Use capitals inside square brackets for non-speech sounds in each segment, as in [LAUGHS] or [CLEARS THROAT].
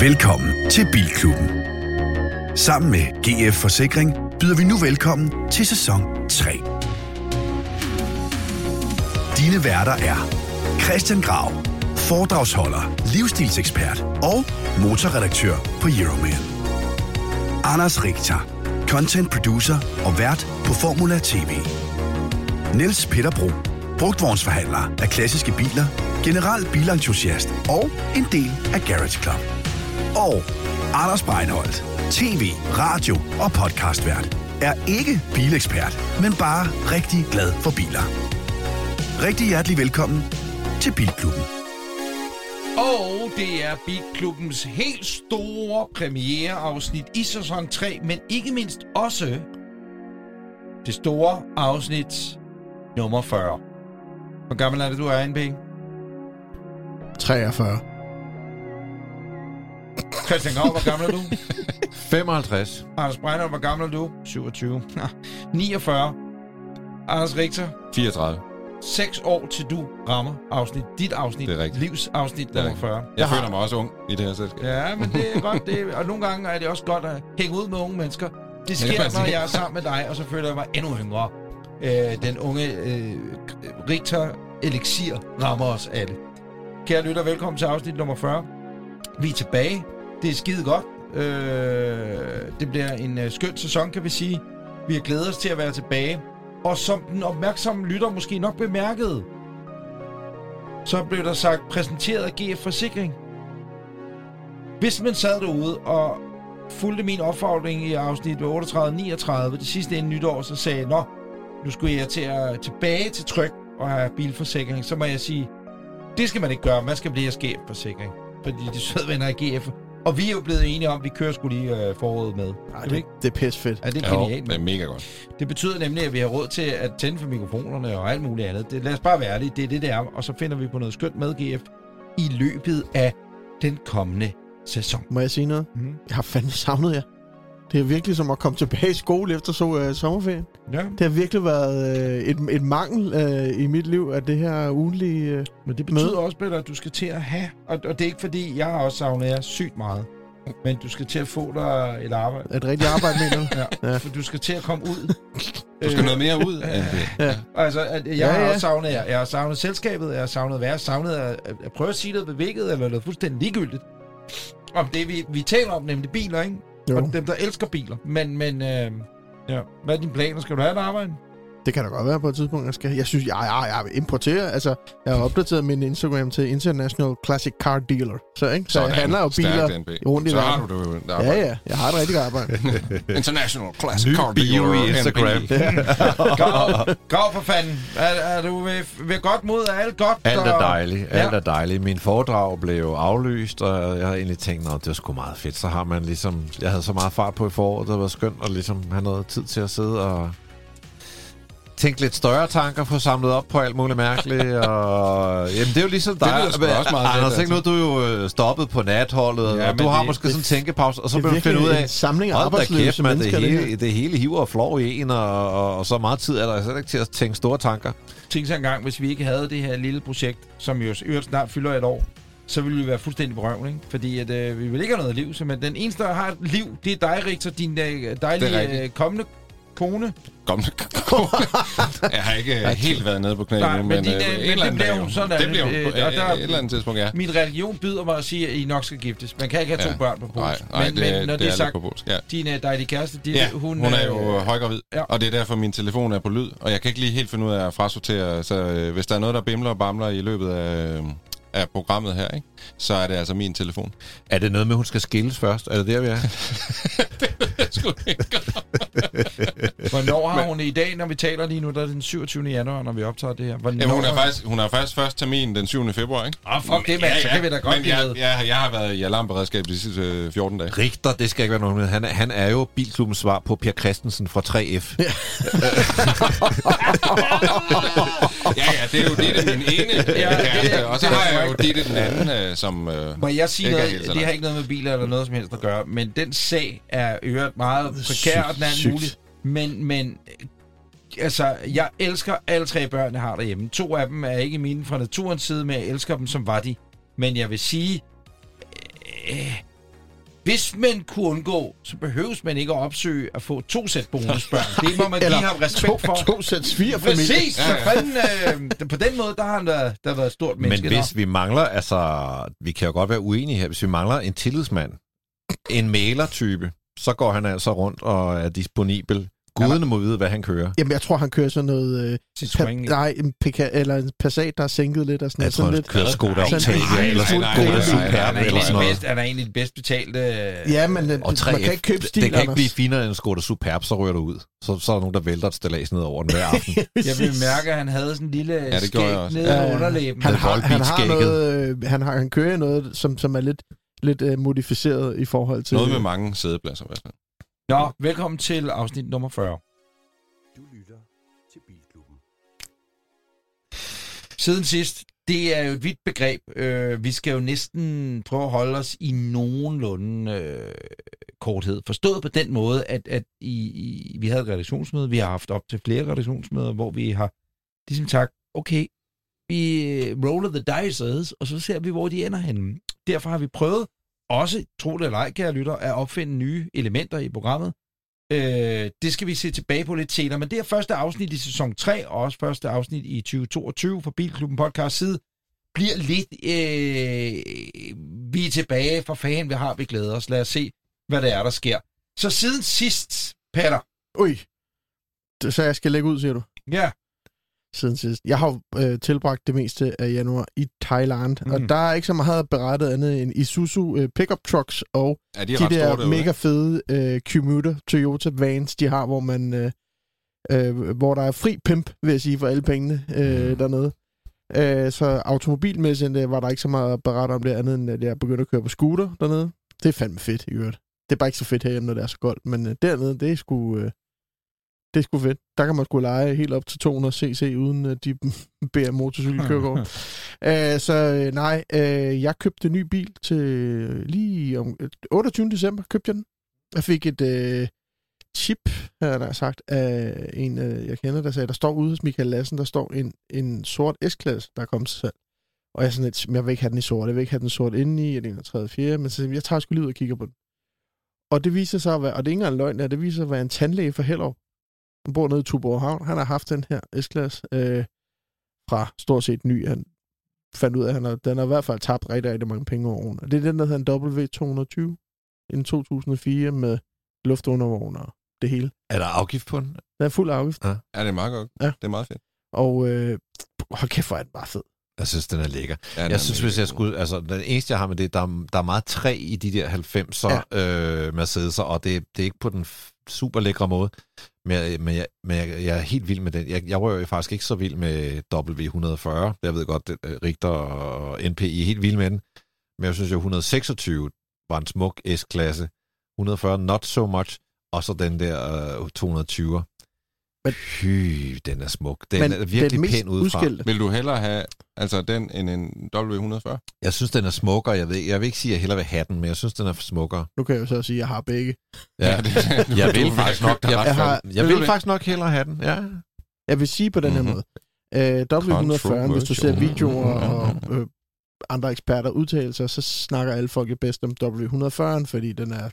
Velkommen til Bilklubben. Sammen med GF Forsikring byder vi nu velkommen til sæson 3. Dine værter er Christian Grav, foredragsholder, livsstilsekspert og motorredaktør på Euroman. Anders Richter, content producer og vært på Formula TV. Niels Peter Bro, brugtvognsforhandler af klassiske biler, general bilentusiast og en del af Garage Club. Og Anders Breinholt, tv, radio og podcastvært, er ikke bilekspert, men bare rigtig glad for biler. Rigtig hjertelig velkommen til Bilklubben. Og det er Bilklubbens helt store premiereafsnit i sæson 3, men ikke mindst også det store afsnit nummer 40. Hvor gammel er det, du er, NB? 43. Christian Grav, hvor gammel er du? [LAUGHS] 55. Anders Brænder, hvor gammel er du? 27. 49. Anders Richter, 34. 6 år til du rammer afsnit, dit afsnit, Det er rigtigt. Det er nummer rigtigt. 40. Jeg føler mig også ung i det her selskab. Ja, men det er godt. Det er, og nogle gange er det også godt at hænge ud med unge mennesker. Det sker, når jeg er sammen med dig, og så føler jeg mig endnu yngre. Øh, den unge øh, Richter Elixir rammer os alle. Kære lytter, velkommen til afsnit nummer 40. Vi er tilbage. Det er skide godt. Øh, det bliver en øh, skøn sæson, kan vi sige. Vi har glædet os til at være tilbage. Og som den opmærksomme lytter måske nok bemærkede, så blev der sagt præsenteret af GF Forsikring. Hvis man sad derude og fulgte min opfordring i afsnit 38-39, det sidste inden nytår, så sagde jeg, Nå, nu skulle jeg til at tilbage til tryk og have bilforsikring, så må jeg sige, det skal man ikke gøre, man skal blive af GF Forsikring. Fordi de søde venner i GF. Og vi er jo blevet enige om, at vi kører skulle lige øh, foråret med. Ej, det, ikke? det er pisse fedt. Er det Jo, genialt? det er mega godt. Det betyder nemlig, at vi har råd til at tænde for mikrofonerne og alt muligt andet. Det, lad os bare være ærlige, det er det, det er. Og så finder vi på noget skønt med GF i løbet af den kommende sæson. Må jeg sige noget? Mm. Jeg har fandme savnet jer. Det er virkelig som at komme tilbage i skole efter så uh, sommerferien. Ja, Det har virkelig været uh, et, et mangel uh, i mit liv, at det her ugenlige... Uh, men det betyder også, Peter, at du skal til at have, og, og det er ikke fordi, jeg har også savnet jer sygt meget, men du skal til at få dig et arbejde. et rigtigt arbejde, mener du? [LAUGHS] Ja, Ja. for du skal til at komme ud. Du skal noget mere ud [LAUGHS] end det. Ja. Altså, at jeg Ja, ja, har også savnet jer. Jeg har savnet selskabet, jeg har savnet være, savnet at, at, at prøve at sige noget bevæget, eller noget fuldstændig ligegyldigt. Om det, vi, vi taler om, nemlig biler, ikke? Jo, Og dem, der elsker biler. Men, men øh, ja. hvad er dine planer? Skal du have et arbejde? Det kan da godt være på et tidspunkt, jeg skal. Jeg synes, jeg, jeg, jeg importerer. Altså, jeg har opdateret min Instagram til International Classic Car Dealer. Så, ikke? så jeg handler jo biler rundt i Så har du det jo. Ja, ja. Jeg har et rigtigt arbejde. [LAUGHS] International Classic Ny Car Dealer, i Instagram. [LAUGHS] Grav for fanden. Er, er du ved, ved godt mod er alt godt? Alt er og- dejligt, alt Ja. er dejligt. Min foredrag blev aflyst, og jeg havde egentlig tænkt, at det var sgu meget fedt. Så har man ligesom, jeg havde så meget fart på i foråret, det var skønt at ligesom have noget tid til at sidde og tænke lidt større tanker, få samlet op på alt muligt mærkeligt. [LAUGHS] Og, jamen, det er jo ligesom dig. lyder sgu også meget Anders, ikke nu, du er jo øh, stoppet på natholdet, Ja, og du har det- måske det- sådan en tænkepause, og så det er vil du finde ud af, en samling af arbejdsløse kæft, man, det, det hele, det hele hiver og flår i en, og, og, og så meget tid er der slet ikke til at tænke store tanker. Tænk sig engang, hvis vi ikke havde det her lille projekt, som jo øvrigt snart fylder et år, så ville vi være fuldstændig på røven, ikke? Fordi at, øh, vi vil ikke have noget liv, så men den eneste, der har et liv, det er dig, Richter, din øh, Det dejlige øh, kommende kone. Kom. [LAUGHS] Jeg har ikke øh, helt været nede på knæene Nej, nu, men men, øh, øh, en men eller det anden dag. jo. sådan, Det bliver jo øh, på og der- øh, et eller andet tidspunkt, ja. Min religion byder mig at sige, at I nok skal giftes. Man kan ikke have to Ja. børn på polsk. Nej, nej, men, det, men når det, det er er sagt, på polsk. Ja. din øh, dejlige kæreste, de, Ja, hun, hun er øh, jo højgravid, ja. ja. og det er derfor, min telefon er på lyd, og jeg kan ikke lige helt finde ud af at frasortere, så øh, hvis der er noget, der bimler og bamler i løbet af, øh, af programmet her, ikke, så er det altså min telefon. Er det noget med, at hun skal skilles først? Er det der, vi er? [LAUGHS] Hvornår har hun i dag, når vi taler lige nu, der er den 27. januar, når vi optager det her. Hvornår Jamen, hun, er faktisk, hun er faktisk først termin den 7. februar, ikke? Ah, fuck det, mand. Så kan vi da godt Men jeg, jeg, jeg har været i alarmberedskab de sidste øh, 14 dage. Richter, det skal ikke være nogen med. Han er, han er jo bilklubbens svar på Per Christensen fra 3F. Ja. [LAUGHS] Ja, ja, det er jo det, det er min ene Ja, ja, kæreste, og så har jeg jo det, den anden, øh, som... Øh, Må jeg sige er noget? helt Det har ikke noget med biler eller noget som helst at gøre, men den sag er øvrigt meget prekær, og den er sygt. mulig. Men, men altså, jeg elsker alle tre børn, jeg har derhjemme. To af dem er ikke mine fra naturens side, men jeg elsker dem, som var de. Men jeg vil sige, øh, hvis man kunne undgå, så behøves man ikke at opsøge at få to sæt bonusbørn. Det må man [LAUGHS] lige have respekt for. To, to sæt svigerfamilie. Præcis! Så fanden, øh, på den måde, der har han da, der været et stort Men menneske. hvis vi mangler, altså, vi kan jo godt være uenige her, hvis vi mangler en tillidsmand, en mailer-type, så går han altså rundt og er disponibel. Gudene må vide, hvad han kører. Jamen, jeg tror, han kører sådan noget... Øh, Citroën. pa- nej, en Pika, eller en Passat, der er sænket lidt og sådan Jeg noget. tror, Sådan han lidt. kører Skoda Octavia, eller Skoda Superb, er eller egentlig sådan noget. er egentlig den bedst betalte... Ja, men øh, Og 3F, man kan ikke købe stil, det kan ikke blive finere end en Skoda Superb, så ryger du ud. Så, så er der nogen, der vælter et stillads ned over den hver aften. Jeg vil mærke, at han havde sådan en lille det skæg jeg nede Ja, ja, ja. underlæben. Han har, han har noget, øh, han, har, han kører noget, som, som er lidt, lidt øh, modificeret i forhold til... Noget med mange sædepladser i hvert fald. Nå, velkommen til afsnit nummer 40. Du lytter til Bilklubben. Siden sidst, det er jo et vidt begreb. Øh, vi skal jo næsten prøve at holde os i nogenlunde øh, korthed. Forstået på den måde, at, at i, i, vi havde et redaktionsmøde, vi har haft op til flere redaktionsmøder, hvor vi har ligesom sagt, okay, vi øh, roller the dice, og så ser vi, hvor de ender henne. Derfor har vi prøvet, også, tro det eller ej, kære lytter, at opfinde nye elementer i programmet. Øh, det skal vi se tilbage på lidt senere, men det er første afsnit i sæson 3, og også første afsnit i 2022 for Bilklubben podcast side, bliver lidt, øh, vi er tilbage for fan, vi har, vi glæder os. Lad os se, hvad det er, der sker. Så siden sidst, Peter, Ui, Det- så jeg skal lægge ud, siger du, ja, siden sidst. Jeg har øh, tilbragt det meste af januar i Thailand, mm. Og der er ikke så meget berettet andet end Isuzu øh, pickup trucks og Er de, de, der store mega fede øh, commuter Toyota vans, de har, hvor man øh, øh, hvor der er fri pimp, vil jeg sige, for alle pengene øh, Mm. dernede. Øh, så automobilmæssigt øh, var der ikke så meget at berette om det andet, end at jeg begyndte at køre på scooter dernede. Det er fandme fedt, i øvrigt. Det er bare ikke så fedt herhjemme, når det er så koldt, men øh, dernede, det er sgu... Øh, det er sgu fedt. Der kan man sgu lege helt op til 200 cc, uden at de [LAUGHS] beder motorcykelkørekort. [LAUGHS] Uh, så øh, nej, uh, jeg købte en ny bil til lige om øh, 28. december købte jeg den. Jeg fik et uh, chip, har jeg sagt, af en, uh, jeg kender, der sagde, der står ude hos Michael Lassen, der står en, en sort S-klasse, der er kommet til salg. Og jeg er sådan lidt, "Men jeg vil ikke have den i sort, jeg vil ikke have den sort indeni, eller 31. 4, men så, jeg tager sgu lige ud og kigger på den. Og det viser sig at være, og det er ikke engang løgn, det viser sig at være en tandlæge for Hellerup. Han bor nede i Tuborg Havn. Han har haft den her S-klasse øh, fra stort set ny. Han fandt ud af, at han har, den har i hvert fald tabt rigtig, rigtig mange penge over årene. Det er den, der hedder en W220 i 2004 med luftundervogn og det hele. Er der afgift på den? Den er fuld afgift. Ja, det er meget godt. Ja. Det er meget fedt. Og øh, hold kæft, hvor er den bare fed. Jeg synes, den er lækker. Ja, den Jeg synes, hvis jeg skulle... Altså, den eneste, jeg har med det, der, er- der er meget træ i de der 90'er ja. øh, Mercedes'er, og det, det er ikke på den super lækre måde. Men, jeg, men, jeg, men jeg, jeg er helt vild med den. Jeg, jeg var jo faktisk ikke så vild med W140. Jeg ved godt, at øh, Richter og NPI er helt vild med den. Men jeg synes jo, 126 var en smuk S-klasse. 140 not so much. Og så den der øh, 220. Men- Fy, den er smuk. Den Men er virkelig den pæn udefra. udskilte. Vil du hellere have altså den end en W140? Jeg synes, den er smukkere. Jeg, ved, jeg vil ikke sige, at jeg hellere vil have den, men jeg synes, den er smukkere. Nu kan jeg jo så sige, at jeg har begge. Ja, det, [LAUGHS] jeg vil faktisk nok, jeg, Jeg jeg, har- jeg Vil vil faktisk nok hellere have den. Ja. Jeg vil sige på den her Mhm. måde. Øh, W140, hvis du ser videoer og øh, andre eksperter udtale sig, så snakker alle folk jo bedst om W140'en, fordi den er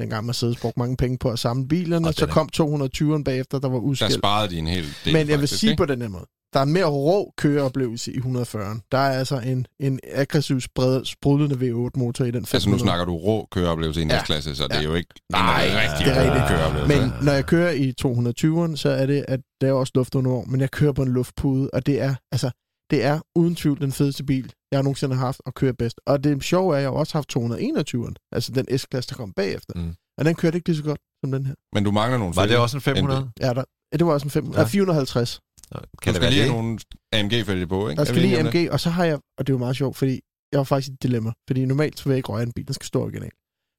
dengang Mercedes brugte mange penge på at samle bilerne, Og så kom 220'eren bagefter, der var Der udskilt. sparede de en hel del, Men jeg vil faktisk, sige ikke? på den her måde, der er en mere rå køreoplevelse i 140'eren. Der er altså en, en aggressiv, spred, sprudlende V8-motor i den 500. Altså nu snakker du rå køreoplevelse i en Ja. S-klasse, så det er Ja. jo ikke Nej, en rigtig det er rigtigt. køreoplevelse. Men når jeg kører i 220'eren, så er det, at der er også luft under men jeg kører på en luftpude, og det er, altså, det er uden tvivl den fedeste bil, jeg nogensinde har haft og kører bedst. Og det sjove er, at jeg har også haft 221'eren, altså den S-klasse, der kom bagefter. Mm. Og den kørte ikke lige så godt som den her. Men du mangler nogle Var det også en 500? Ja, der, ja det var også en 500, Ja. ja. 450. Kan Du det skal være lige have nogle AMG-fælge på, ikke? Der Er skal lige? AMG, og så har jeg, og det er jo meget sjovt, fordi jeg var faktisk i et dilemma, fordi normalt så vil jeg ikke røre en bil, den skal stå original.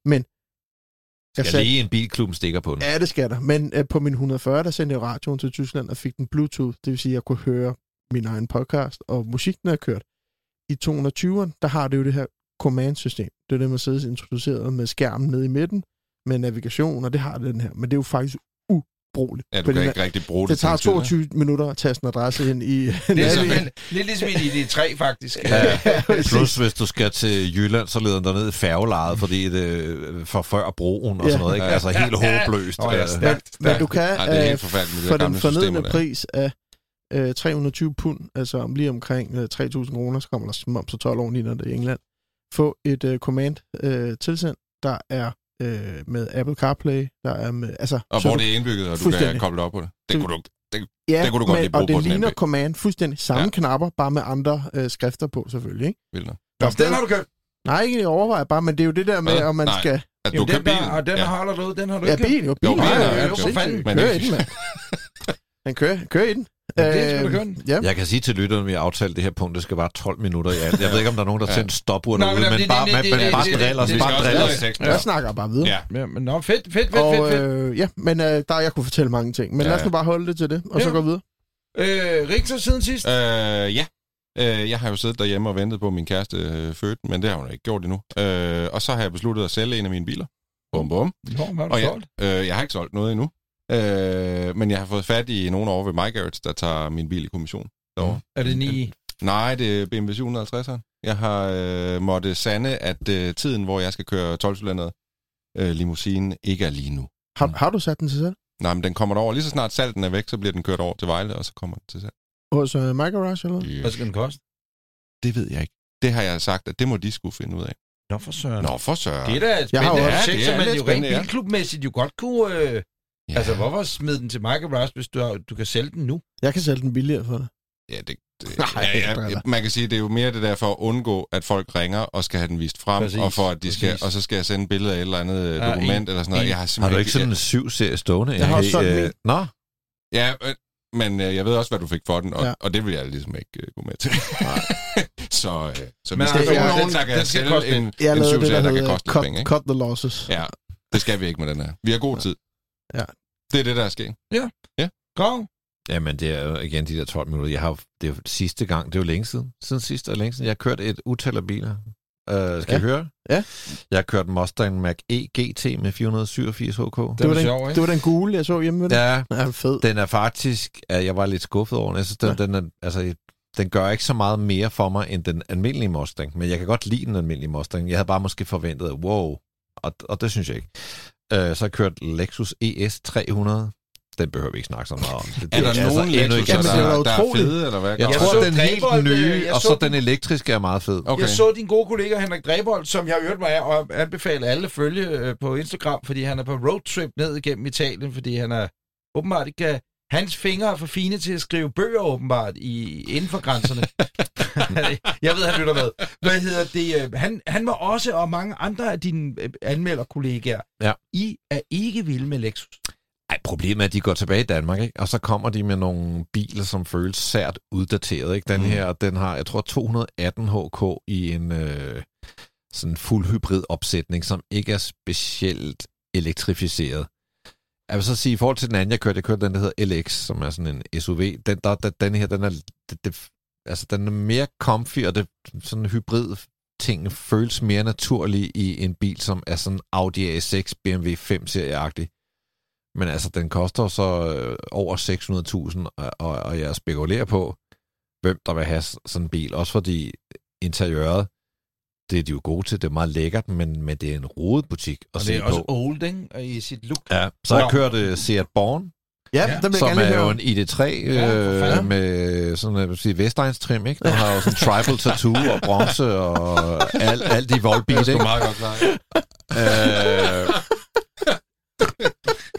Men jeg Skal lige en bilklub stikker på den. Ja, det skal der. Men øh, på min 140, der sendte jeg radioen til Tyskland og fik den Bluetooth. Det vil sige, at jeg kunne høre min egen podcast og musik, når jeg kørte. I 220'eren, der har det jo det her command-system. Det er det, Mercedes introduceret med skærmen nede i midten, med navigation, og det har den her. Men det er jo faktisk ubrugelig. Ja, du kan ikke rigtig bruge Det det. tager til en tid, 22 minutter at taste en adresse ind i Det er [LAUGHS] simpelthen lidt ligesom i de tre, faktisk. Ja, plus hvis du skal til Jylland, så leder den ned i færgelejet, fordi det for før broen og Ja. sådan noget. Ikke? Ja. Altså helt håbløst. Ja, Øh, stærkt, Men stærkt. du kan Ej, det er helt øh, for den der. pris af øh, 320 pund, altså om lige omkring øh, 3.000 kroner, så kommer der moms og 12 oveni, når det er i England, få et øh, command øh, tilsendt, der er øh, med Apple CarPlay, der er med, altså... Og så hvor det er indbygget, og du kan koble op på det. Det Så- kunne du, det, ja, det kunne du godt men- lige bruge Og det på ligner command fuldstændig samme Ja. knapper, bare med andre øh, skrifter på, selvfølgelig, ikke? vil noget. Nå, den har du købt. Nej, ikke jeg overvejer bare, men det er jo det der med, Hvad? om man Nej. skal... At du Jamen, kan den der, bilen. og den ja. holder du ud, den har du Ja, ikke købt. bil, jo, bil. Jo, bil, ja, jo, jo, for fanden. Men Kør det- i den, mand. Den kører, kører i den. Ja, det skal du Øh, køre den. Ja. Jeg kan sige til lytterne, at vi har aftalt det her punkt, det skal være 12 minutter i alt. Jeg ved ikke, om der er nogen, der Ja. har sendt stopur Nå, derude, men bare, driller os, bare driller os. det- Jeg snakker bare videre. Ja. Ja, men nå, fedt, fedt, fedt, Og fedt, fedt. øh, ja, men øh, der jeg kunne fortælle mange ting. Men Ja, lad os nu bare holde det til det, og så Ja. gå videre. Øh, Richter siden sidst. Øh, ja. Øh, jeg har jo siddet derhjemme og ventet på, at min kæreste øh, fødte, men det har hun ikke gjort endnu. Øh, og så har jeg besluttet at sælge en af mine biler. Bum, bum. Nå, hvad har du Og jeg, solgt? øh, jeg har ikke solgt noget endnu. Øh, men jeg har fået fat i nogen over ved MyGarage, der tager min bil i kommission. derovre. Er det ni? Nej, det er BMW 750'eren. Jeg har øh, måtte sande, at øh, tiden, hvor jeg skal køre 12 øh, limousine, ikke er lige nu. Har, har du sat den til salg? Nej, men den kommer derover. Lige så snart salten er væk, så bliver den kørt over til Vejle, og så kommer den til salg. Hos uh, My Garage, eller hvad? Hvad skal den koste? Det ved jeg ikke. Det har jeg sagt, at det må de skulle finde ud af. Nå, for søren. Nå, for søren. Det er da et Jeg har spændende jo også- projekt, det som er man jo rent bilklubmæssigt jo godt kunne... Øh, Ja. Altså, hvorfor smide den til Michael Ross, hvis du, har, du kan sælge den nu? Jeg kan sælge den billigere for dig. Ja, det, det, [LAUGHS] Nej, ja, ja, man kan sige, det er jo mere det der for at undgå, at folk ringer og skal have den vist frem, Præcis, og for at de skal, præcis. og så skal jeg sende et billede af et eller andet Ja, ja, dokument en- eller sådan noget. en- Jeg har, Har du ikke sådan en syv serie stående? Jeg har også sådan Øh, en. Nå, Ja, øh, men øh, jeg ved også, hvad du fik for den, og, Ja. og det vil jeg ligesom ikke øh, gå med til. [LAUGHS] så øh, så Men vi skal altså, finde den- nogen, der kan skal sælge koste en, en det, syvserie, der der kan koste cut, penge. Cut the losses. Ja, det skal vi ikke med den her. Vi har god tid. Ja. Det er det, der er sket. Grav? Jamen, det er jo igen de der 12 minutter. Jeg har, jo- det er jo sidste gang, det er jo længe siden. Siden sidste og længe siden. Jeg har kørt et utal af biler. Uh, skal Ja. I høre? Ja. Jeg har kørt Mustang Mach-E GT med 487 HK. Det Det var, var den, sjov, ikke? det var den gule, jeg så hjemme den. Ja, Ja, fed. den er faktisk... Ja, jeg var lidt skuffet over den. Jeg synes, den, Ja. den, er, altså, den gør ikke så meget mere for mig, end den almindelige Mustang. Men jeg kan godt lide den almindelige Mustang. Jeg havde bare måske forventet, wow. Og, og det synes jeg ikke. Uh, så har jeg kørt Lexus ES 300. Den behøver vi ikke snakke så meget om. Det, Er der altså nogen endnu Lexus, ikke- Jamen, det er der, da der er fede, eller hvad? Jeg Jeg tror, så den helt Dræbold, øh, nye, jeg og så så den- den elektriske er meget fed. Okay. Jeg så din gode kollega Henrik Drebold, som jeg hørt mig og anbefale alle at følge øh, på Instagram, fordi han er på roadtrip ned igennem Italien, fordi han er åbenbart ikke... øh, Hans fingre er for fine til at skrive bøger åbenbart i, inden for grænserne. [LAUGHS] jeg ved, han lytter med. Hvad hedder det? øh, Han, han var også, og mange andre af dine øh, anmelderkollegaer, Ja. I er ikke vilde med Lexus. Ej, problemet er, at de går tilbage i Danmark, ikke? og så kommer de med nogle biler, som føles sært uddateret. Ikke? Den Mm. her, den har, jeg tror, 218 HK i en øh, sådan fuld hybrid opsætning, som ikke er specielt elektrificeret. Jeg vil så sige, i forhold til den anden, jeg kørte, jeg kørte den, der hedder LX, som er sådan en SUV. Den, der, der, den her, den er, det, det, altså, den er mere comfy, og det, sådan en hybrid ting føles mere naturlig i en bil, som er sådan Audi A6 BMW 5-serieagtig. Men altså, den koster så øh, over 600.000, og, og, og jeg spekulerer på, hvem der vil have sådan en bil. Også fordi interiøret, det er de jo gode til, det er meget lækkert, men, men det er en rodet butik at Og se det er også på. old, ikke? I sit look. Ja, så har jeg kørt uh, Seat Born, Ja, Ja, den vil jeg som gerne lige er jo en ID3 Ja, øh, med sådan jeg vil sige, Vestegns trim, ikke? Den har jo sådan tribal tattoo og bronze og alt, alt i voldbil, Det er ikke? meget godt klar. Øh,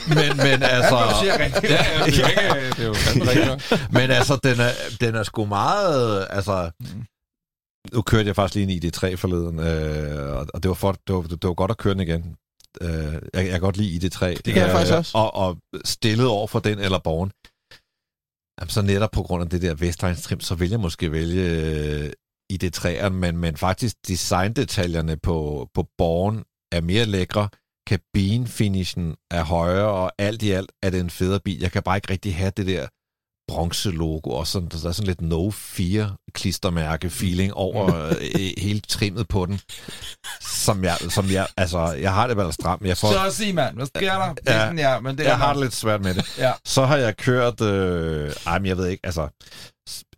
men, men altså... Ja, det er det er. Men altså, den er, den er sgu meget... Altså, nu kørte jeg faktisk lige en ID3 forleden, øh, og- det var, for, det, var, det var godt at køre den igen. Øh, jeg, jeg kan godt lide ID3. Det kan jeg faktisk også. Og, og stillet over for den eller borgen. Jamen, så netop på grund af det der Vestegns trim, så vil jeg måske vælge øh, ID3'eren, men, men faktisk designdetaljerne på, på borgen er mere lækre. Kabinfinishen er højere, og alt i alt er det en federe bil. Jeg kan bare ikke rigtig have det der bronzelogo, og sådan, der er sådan lidt No 4 klistermærke feeling over øh, hele trimmet på den, som jeg, som jeg, altså, jeg har det vel stramt, men jeg får, Så sig, mand. Hvad sker der? Ja, ja, men det er jeg har nok. det lidt svært med det. Ja. Så har jeg kørt, øh, ej, men jeg ved ikke, altså,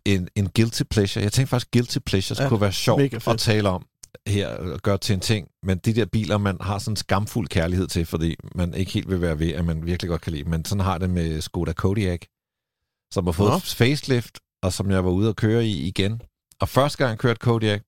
en, en guilty pleasure. Jeg tænkte faktisk, guilty pleasures Ja, kunne være sjovt at tale om her, og gøre til en ting. Men de der biler, man har sådan en skamfuld kærlighed til, fordi man ikke helt vil være ved, at man virkelig godt kan lide. Men sådan har det med Skoda Kodiaq, som har fået Nå. Facelift, og som jeg var ude og køre i igen. Og første gang jeg kørte Kodiaq,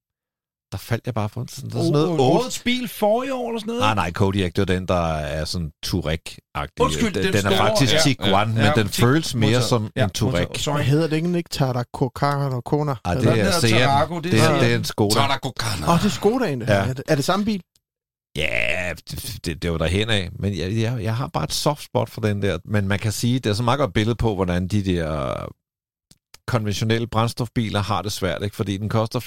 der faldt jeg bare for sådan, der er sådan noget Oh, old Årets bil for i år eller sådan noget? Nej, nej, Kodiaq, det var den, der er sådan Touareg-agtig. Undskyld, den, den den er faktisk ja. Tiguan, Ja, men ja, den Ti- føles mere motor- som ja, en Touareg. Hvad hedder det ikke, ikke Tata Kokana og Kona? Ej, det er Seat. Tarago, det Det det er en Skoda. Tadakokana. Åh, oh, det er Skodaen. Ja. Ja. Er, det, er det samme bil? Ja, det, det, var der hen af. Men jeg, jeg, jeg har bare et soft spot for den der. Men man kan sige, det er så meget godt billede på, hvordan de der konventionelle brændstofbiler har det svært, ikke? fordi den koster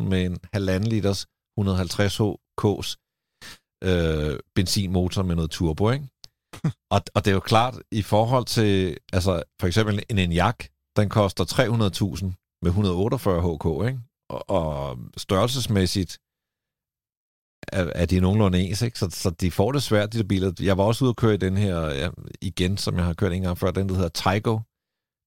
450.000 med en halvanden liters 150 HK's øh, benzinmotor med noget turbo, ikke? [LAUGHS] og, og det er jo klart, i forhold til, altså for eksempel en Enyaq, den koster 300.000 med 148 HK, ikke? Og, og størrelsesmæssigt er, er de nogenlunde ens, ikke? Så, så de får det svært, de der biler. Jeg var også ude og køre i den her, ja, igen, som jeg har kørt en gang før, den der hedder Tygo.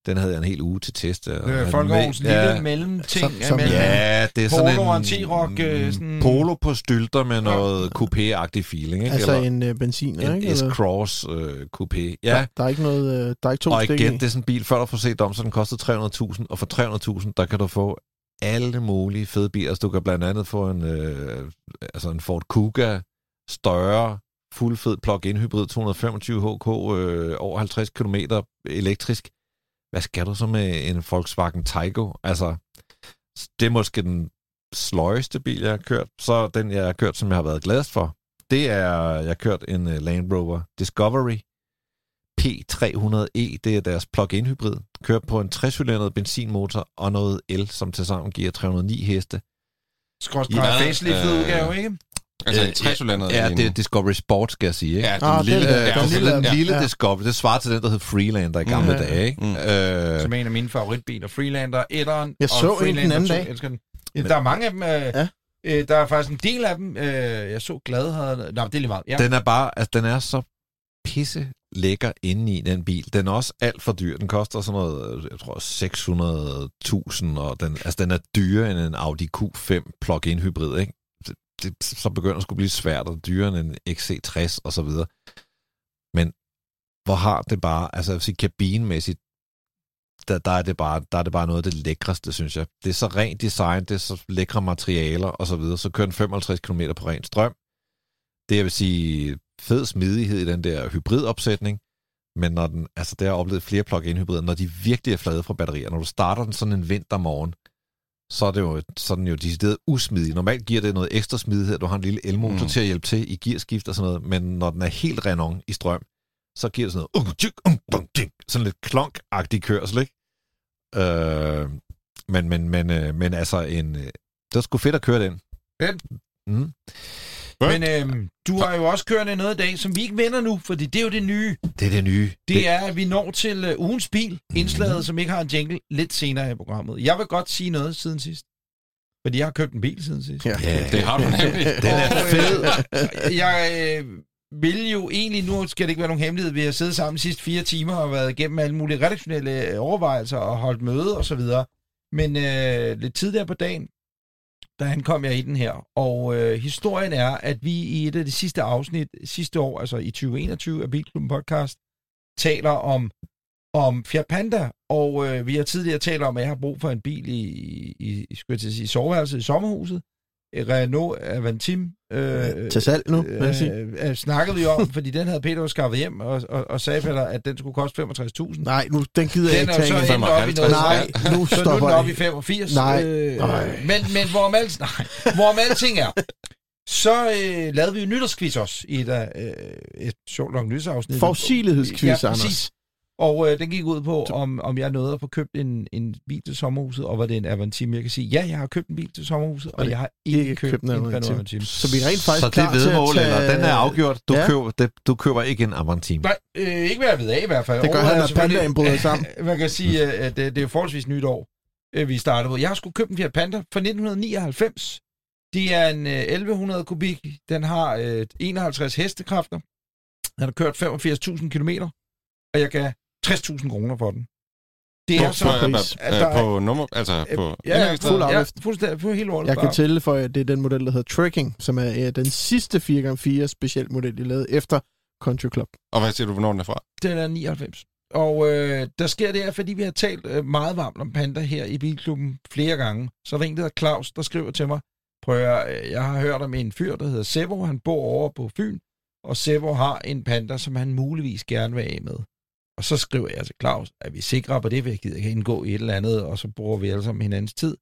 Den havde jeg en hel uge til test. Det er Folkevogns lille mellemting. Som- som- mellem- Ja, det er sådan Polo en... og en T-Roc, øh, sådan- Polo på stylter med noget coupé-agtig feeling, ikke? Altså Eller en uh, benzin, en ikke? Eller? S-Cross øh, coupé. Ja, Der, der er ikke noget, øh, der er ikke to og igen, i. det er sådan en bil, før du får set om, så den kostede 300.000, og for 300.000, der kan du få alle mulige fede biler. Altså, du kan blandt andet få en, øh, altså en Ford Kuga, større, fuldfed plug-in hybrid, 225 HK, øh, over 50 km elektrisk. Hvad skal du så med en Volkswagen Taigo? Altså, det er måske den sløjeste bil, jeg har kørt. Så den, jeg har kørt, som jeg har været gladest for, det er, jeg har kørt en øh, Land Rover Discovery P300e. Det er deres plug-in hybrid. Kører på en 60 benzinmotor og noget el, som tilsammen giver 309 heste. Skråstrej Ja, facelift øh, udgave, ikke? Altså en Øh, 60 Ja, det er Discovery Sport, skal jeg sige. Ikke? Ja, Ah, den lille, den- ja, den lille- den lille ja. Discovery, det svarer til den, der hed Freelander i gamle Mm. dage. Ikke? Mm. Øh, Som er en af mine favoritbiler. Freelander, etteren Jeg så og en den anden 2. dag. Elsker den. Der er mange af dem. Øh, Ja. øh, der er faktisk en del af dem. Øh, jeg så glad havde... Nå, det er lige meget. Ja. Den er bare, altså den er så pisse ligger inde i den bil. Den er også alt for dyr. Den koster sådan noget, jeg tror 600.000, og den, altså den er dyrere end en Audi Q5 plug-in hybrid, ikke? Det, det, så begynder det at skulle blive svært, og dyrere end en XC60 og så videre. Men hvor har det bare, altså jeg vil sige kabinemæssigt, der, der, er det bare, der er det bare noget af det lækreste, synes jeg. Det er så rent design, det er så lækre materialer og så videre. Så kører den 55 km på ren strøm. Det jeg vil sige, fed smidighed i den der hybridopsætning, men når den, altså det har oplevet flere plug-in hybrider, når de virkelig er flade fra batterier, når du starter den sådan en vintermorgen, så er det jo, så den jo decideret usmidig. Normalt giver det noget ekstra smidighed, du har en lille elmotor Mm. til at hjælpe til i gearskift og sådan noget, men når den er helt renon i strøm, så giver det sådan noget, uh, tjuk, um, bum, tjuk, sådan lidt klonk-agtig kørsel, ikke? Øh, men, men, men, øh, men altså, en, øh, det var sgu fedt at køre den. Fedt. Mm. Men øh, du har jo også kørt noget i dag, som vi ikke vender nu, fordi det er jo det nye. Det er det nye. Det er, at vi når til øh, ugens bil, indslaget, som ikke har en jingle, lidt senere i programmet. Jeg vil godt sige noget siden sidst. Fordi jeg har købt en bil siden sidst. Ja. Ja, Det har du [LAUGHS] nemlig. Den er øh, fed. Jeg øh, vil jo egentlig, nu skal det ikke være nogen hemmelighed, vi har siddet sammen de sidste fire timer og været igennem alle mulige redaktionelle overvejelser og holdt møde og så videre. Men øh, lidt tidligere på dagen, der ankom jeg i den her. Og øh, historien er, at vi i et af de sidste afsnit sidste år, altså i 2021 af Bilklubben Podcast, taler om, om Fiat Panda. Og øh, vi har tidligere talt om, at jeg har brug for en bil i, i, i, skulle jeg til at sige, soveværelset i sommerhuset. Renault Avantim. Øh, Til salg nu, jeg øh, øh, snakkede vi om, fordi den havde Peter skaffet hjem, og, og, og sagde Peter, at den skulle koste 65.000. Nej, nu, den gider jeg Den ikke er jo så tage endt op i noget. Nej, nu Så nu er stopper den oppe i det. 85. Nej. Øh, Nej. men, men hvorom, alt, nej, hvorom alting er, så øh, lavede vi jo nytårsquiz også i et, øh, et sjovt nok nytårsafsnit. Forudsigelighedsquiz, ja, Anders. præcis. Og øh, den gik ud på, om, om jeg nåede at få købt en, en bil til sommerhuset, og var det en Avantime. Jeg kan sige, ja, jeg har købt en bil til sommerhuset, og, det jeg har ikke, købt, en Renault Avantime. Avantime. Så vi er rent faktisk Så det klar til at vedmål, tage... eller den er afgjort. Du, Ja. køber, det, du køber ikke en Avantime. Nej, øh, ikke hvad jeg ved af i hvert fald. Det gør han, når pandaen bryder sammen. [LAUGHS] Man kan sige, øh, at det, det er forholdsvis nyt år, øh, vi startede på. Jeg har sgu købt en Fiat Panda fra 1999. Det er en øh, 1100 kubik. Den har øh, 51 hestekræfter. Den har kørt 85.000 km, og jeg gav 60.000 kroner for den. Det er På, så... på, pris. på, At der er- på nummer, altså på Ja, ja, fuld ja, fuldstændig, på hele året. Jeg kan tælle for, at det er den model, der hedder Trekking, som er øh, den sidste 4x4 speciel model, de lavede efter Country Club. Og hvad siger du, hvornår den er fra? Den er 99. Og øh, der sker det her, fordi vi har talt øh, meget varmt om Panda her i Bilklubben flere gange. Så er der en, der hedder Claus, der skriver til mig, prøv at øh, jeg har hørt om en fyr, der hedder Sebo, han bor over på Fyn, og Sebo har en Panda, som han muligvis gerne vil af med. Og så skriver jeg til Claus, at vi sikrer på det, vi gider ikke indgå i et eller andet, og så bruger vi alle sammen hinandens tid.